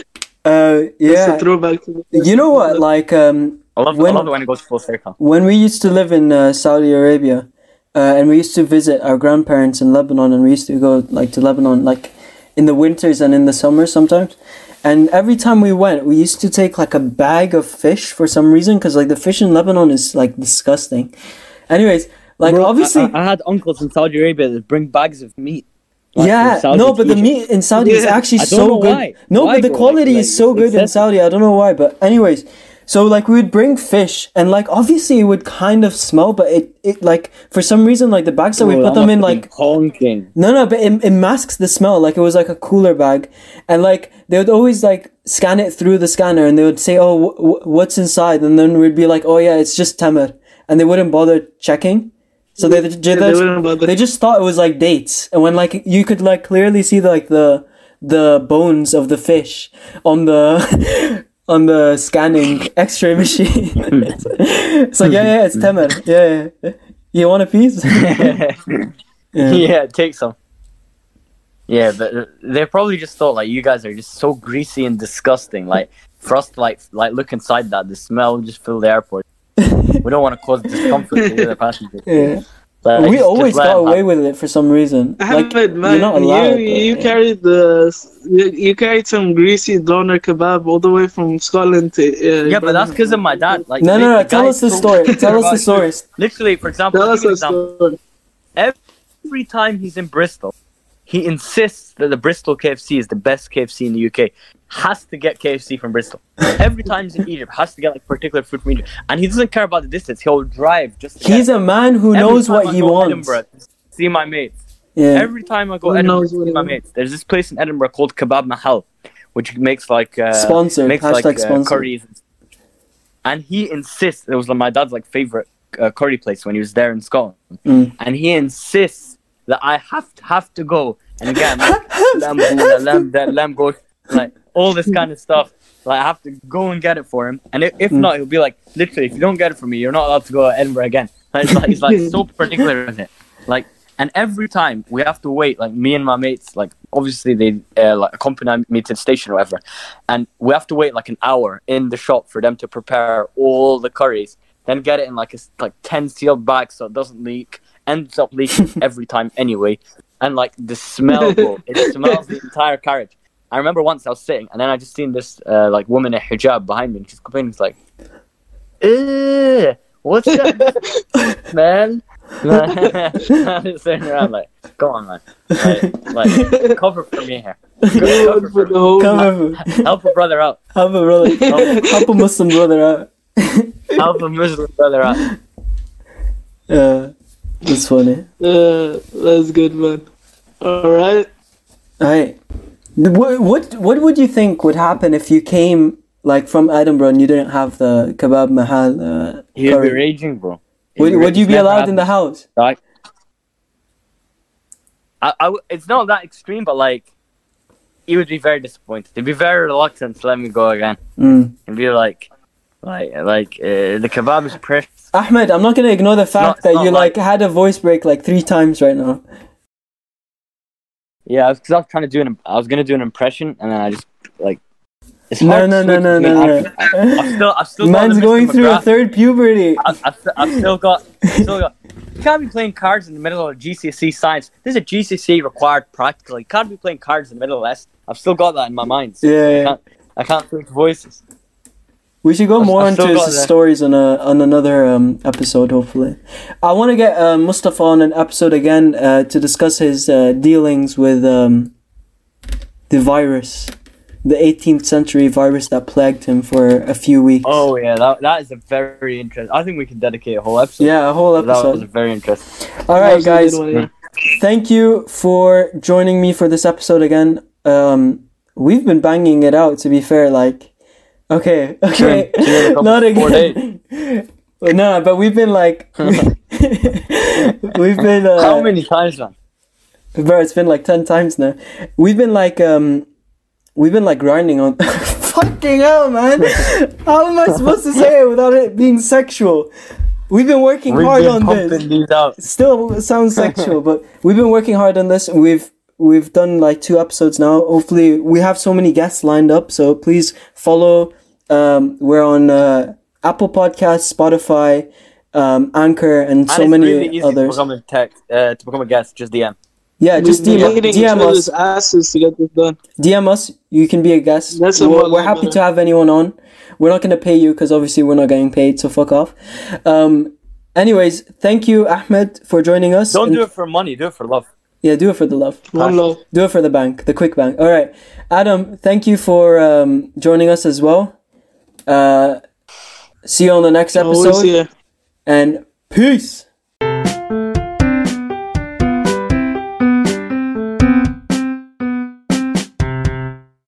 S1: uh,
S2: It's a
S1: yeah.
S2: throwback to the
S1: You know what? Like um
S3: I love,
S1: When-
S3: I love it when it goes full circle.
S1: when we used to live in uh, Saudi Arabia, uh, and we used to visit our grandparents in Lebanon, and we used to go like to Lebanon like in the winters and in the summer sometimes. And every time we went, we used to take like a bag of fish for some reason, because like the fish in Lebanon is like disgusting. Anyways, like
S3: Bro,
S1: obviously,
S3: I, I had uncles in Saudi Arabia that bring bags of meat. like,
S1: yeah,
S3: Saudi
S1: no, but the meat in Saudi is actually
S3: I don't
S1: so
S3: know
S1: good.
S3: why.
S1: No,
S3: Why,
S1: but the quality
S3: Like-
S1: is so good in. Saudi. I don't know why, but anyways, So like we would bring fish, and like obviously it would kind of smell, but it it like for some reason like the bags that we put them in like
S3: honking.
S1: no, no, but it, it masks the smell. Like it was like a cooler bag, and like they would always like scan it through the scanner, and they would say, "Oh, w- w- what's inside?" And then we'd be like, "Oh yeah, it's just tamar," and they wouldn't bother checking. So they they,
S2: Yeah, they wouldn't
S1: they just thought it was like dates, and when like you could like clearly see like the the bones of the fish on the on the scanning X-ray machine. it's like yeah, yeah, it's tamar. Yeah, yeah. You want a piece? Yeah.
S3: yeah, take some. Yeah, but they probably just thought like you guys are just so greasy and disgusting. Like for us to like like look inside that, the smell just fill the airport. we don't want to cause discomfort to the other passengers.
S1: Yeah.
S3: But
S1: we
S3: just-
S1: always
S3: just
S1: got away
S3: have-
S1: with it for some reason. Like
S2: Ahmed, man,
S1: you're not allowed.
S2: you,
S1: but-
S2: you carried the you, you carried some greasy doner kebab all the way from Scotland to uh,
S3: Yeah, but that's because of my dad. Like,
S1: no, no, no. Tell us the story. Tell us the story.
S3: Literally, for example,
S2: Tell us
S3: give you
S2: a
S3: an example.
S2: story.
S3: every time he's in Bristol, he insists that the Bristol KFC is the best KFC in the UK. Has to get KFC from Bristol. Every time he's in Egypt, has to get like particular food from Egypt, and he doesn't care about the distance. He'll drive just.
S1: He's a man who.
S3: Every
S1: knows what
S3: I
S1: he wants.
S3: See my mates.
S1: Yeah.
S3: Every time I go
S2: Who
S3: Edinburgh see my mates, there's this place in Edinburgh called Kebab Mahal, which makes like uh,
S1: Sponsored.
S3: makes
S1: Hashtag
S3: like uh,
S1: sponsored.
S3: curries. and- And he insists it was like my dad's like favorite uh, curry place when he was there in Scotland,
S1: Mm.
S3: and he insists that I have to have to go and get lamb lamb that lamb goat, like all this kind of stuff. Like I have to go and get it for him, and if, if
S1: Mm.
S3: not, he'll be like, literally, if you don't get it for me, you're not allowed to go to Edinburgh again. Like, it's like, he's like so particular with it. Like, and every time we have to wait, like me and my mates, like obviously they uh, like accompany me to the station or whatever, and we have to wait like an hour in the shop for them to prepare all the curries, then get it in like a like ten sealed bags so it doesn't leak. Ends up leaking every time anyway, and like the smell, bro, it smells the entire carriage. I remember once I was sitting, and then I just seen this uh, like woman in hijab behind me, and she's complaining, she's like, "Ew, what's that, man?" I'm just sitting around like, "Go on, man, like, like cover for me here, cover
S2: for
S3: for
S2: the whole
S1: Come
S3: help a brother out,
S1: help a brother, help, help a Muslim brother out.
S3: help a Muslim brother out."
S1: Yeah, that's funny.
S2: Uh, that's good, man. All right.
S1: Alright. What, what what would you think would happen if you came like from Edinburgh and you didn't have the kebab mahal? Uh,
S3: He'd be raging, bro. He'd
S1: would you be allowed in the house?
S3: Like, I, I it's not that extreme, but like, he would be very disappointed. He'd be very reluctant to let me go again.
S1: Mm.
S3: He'd be like, like, like uh, the kebab is precious.
S1: Ahmed, I'm not gonna ignore the fact
S3: not-
S1: that you
S3: like-
S1: like had a voice break like three times right now.
S3: Yeah, because I was trying to do an, I was gonna do an impression, and then I just like, it's
S1: No, no,
S3: to
S1: no, no, no,
S3: acting- I've still, I've still got
S1: Man's
S3: the Mr.
S1: going through a third puberty.
S3: I, I've, I've still got, still got. You can't be playing cards in the middle of GCSE science. This is a GCSE required practical. You can't be playing cards in the middle of. I've still got that in my mind. so
S1: Yeah,
S3: I can't, I can't switch voices.
S1: We should go
S3: I've-
S1: more
S3: I've
S1: into his stories on a on another um, episode. Hopefully, I want to get uh, Mustafa on an episode again uh, to discuss his uh, dealings with um, the virus, the 18th century virus that plagued him for a few weeks.
S3: Oh yeah, that that is a very interesting. I think we can dedicate a whole episode.
S1: yeah, a whole episode.
S3: that was a very interesting.
S1: All right,
S2: That was a
S1: guys.
S2: good one, yeah.
S1: Thank you for joining me for this episode again. Um, we've been banging it out. To be fair, like, okay, okay,
S3: Sure, sure, a couple-
S1: not again. No, but we've been like, we've been. Uh,
S3: How many times, man?
S1: Bro, it's been like ten times now. We've been like, um, we've been like grinding on. Fucking hell, man! How am I supposed to say it without it being sexual? We've been working
S3: We've
S1: hard
S3: been
S1: on this still sounds sexual, but we've been working hard on this. We've we've done like two episodes now. Hopefully, we have so many guests lined up. So please follow. Um, we're on uh, Apple Podcasts, Spotify, um, Anchor, and so
S3: and it's
S1: many
S3: really easy to
S1: others.
S3: become a tech, uh, to become a guest. Just DM.
S1: Yeah, just
S2: We've
S1: DM, DM us.
S2: asses to get this done.
S1: DM us. You can be a guest.
S2: That's
S1: we're,
S2: lot
S1: we're happy to have anyone on. We're not gonna pay you because obviously we're not getting paid. So fuck off. Um, anyways, thank you, Ahmed, for joining us.
S3: Don't
S1: And-
S3: do it for money. Do it for love.
S1: Yeah, do it for the love.
S2: One love.
S1: Do it for the bank, the quick bank. All right, Adam, thank you for um, joining us as well. Uh, See you on the next episode. And peace.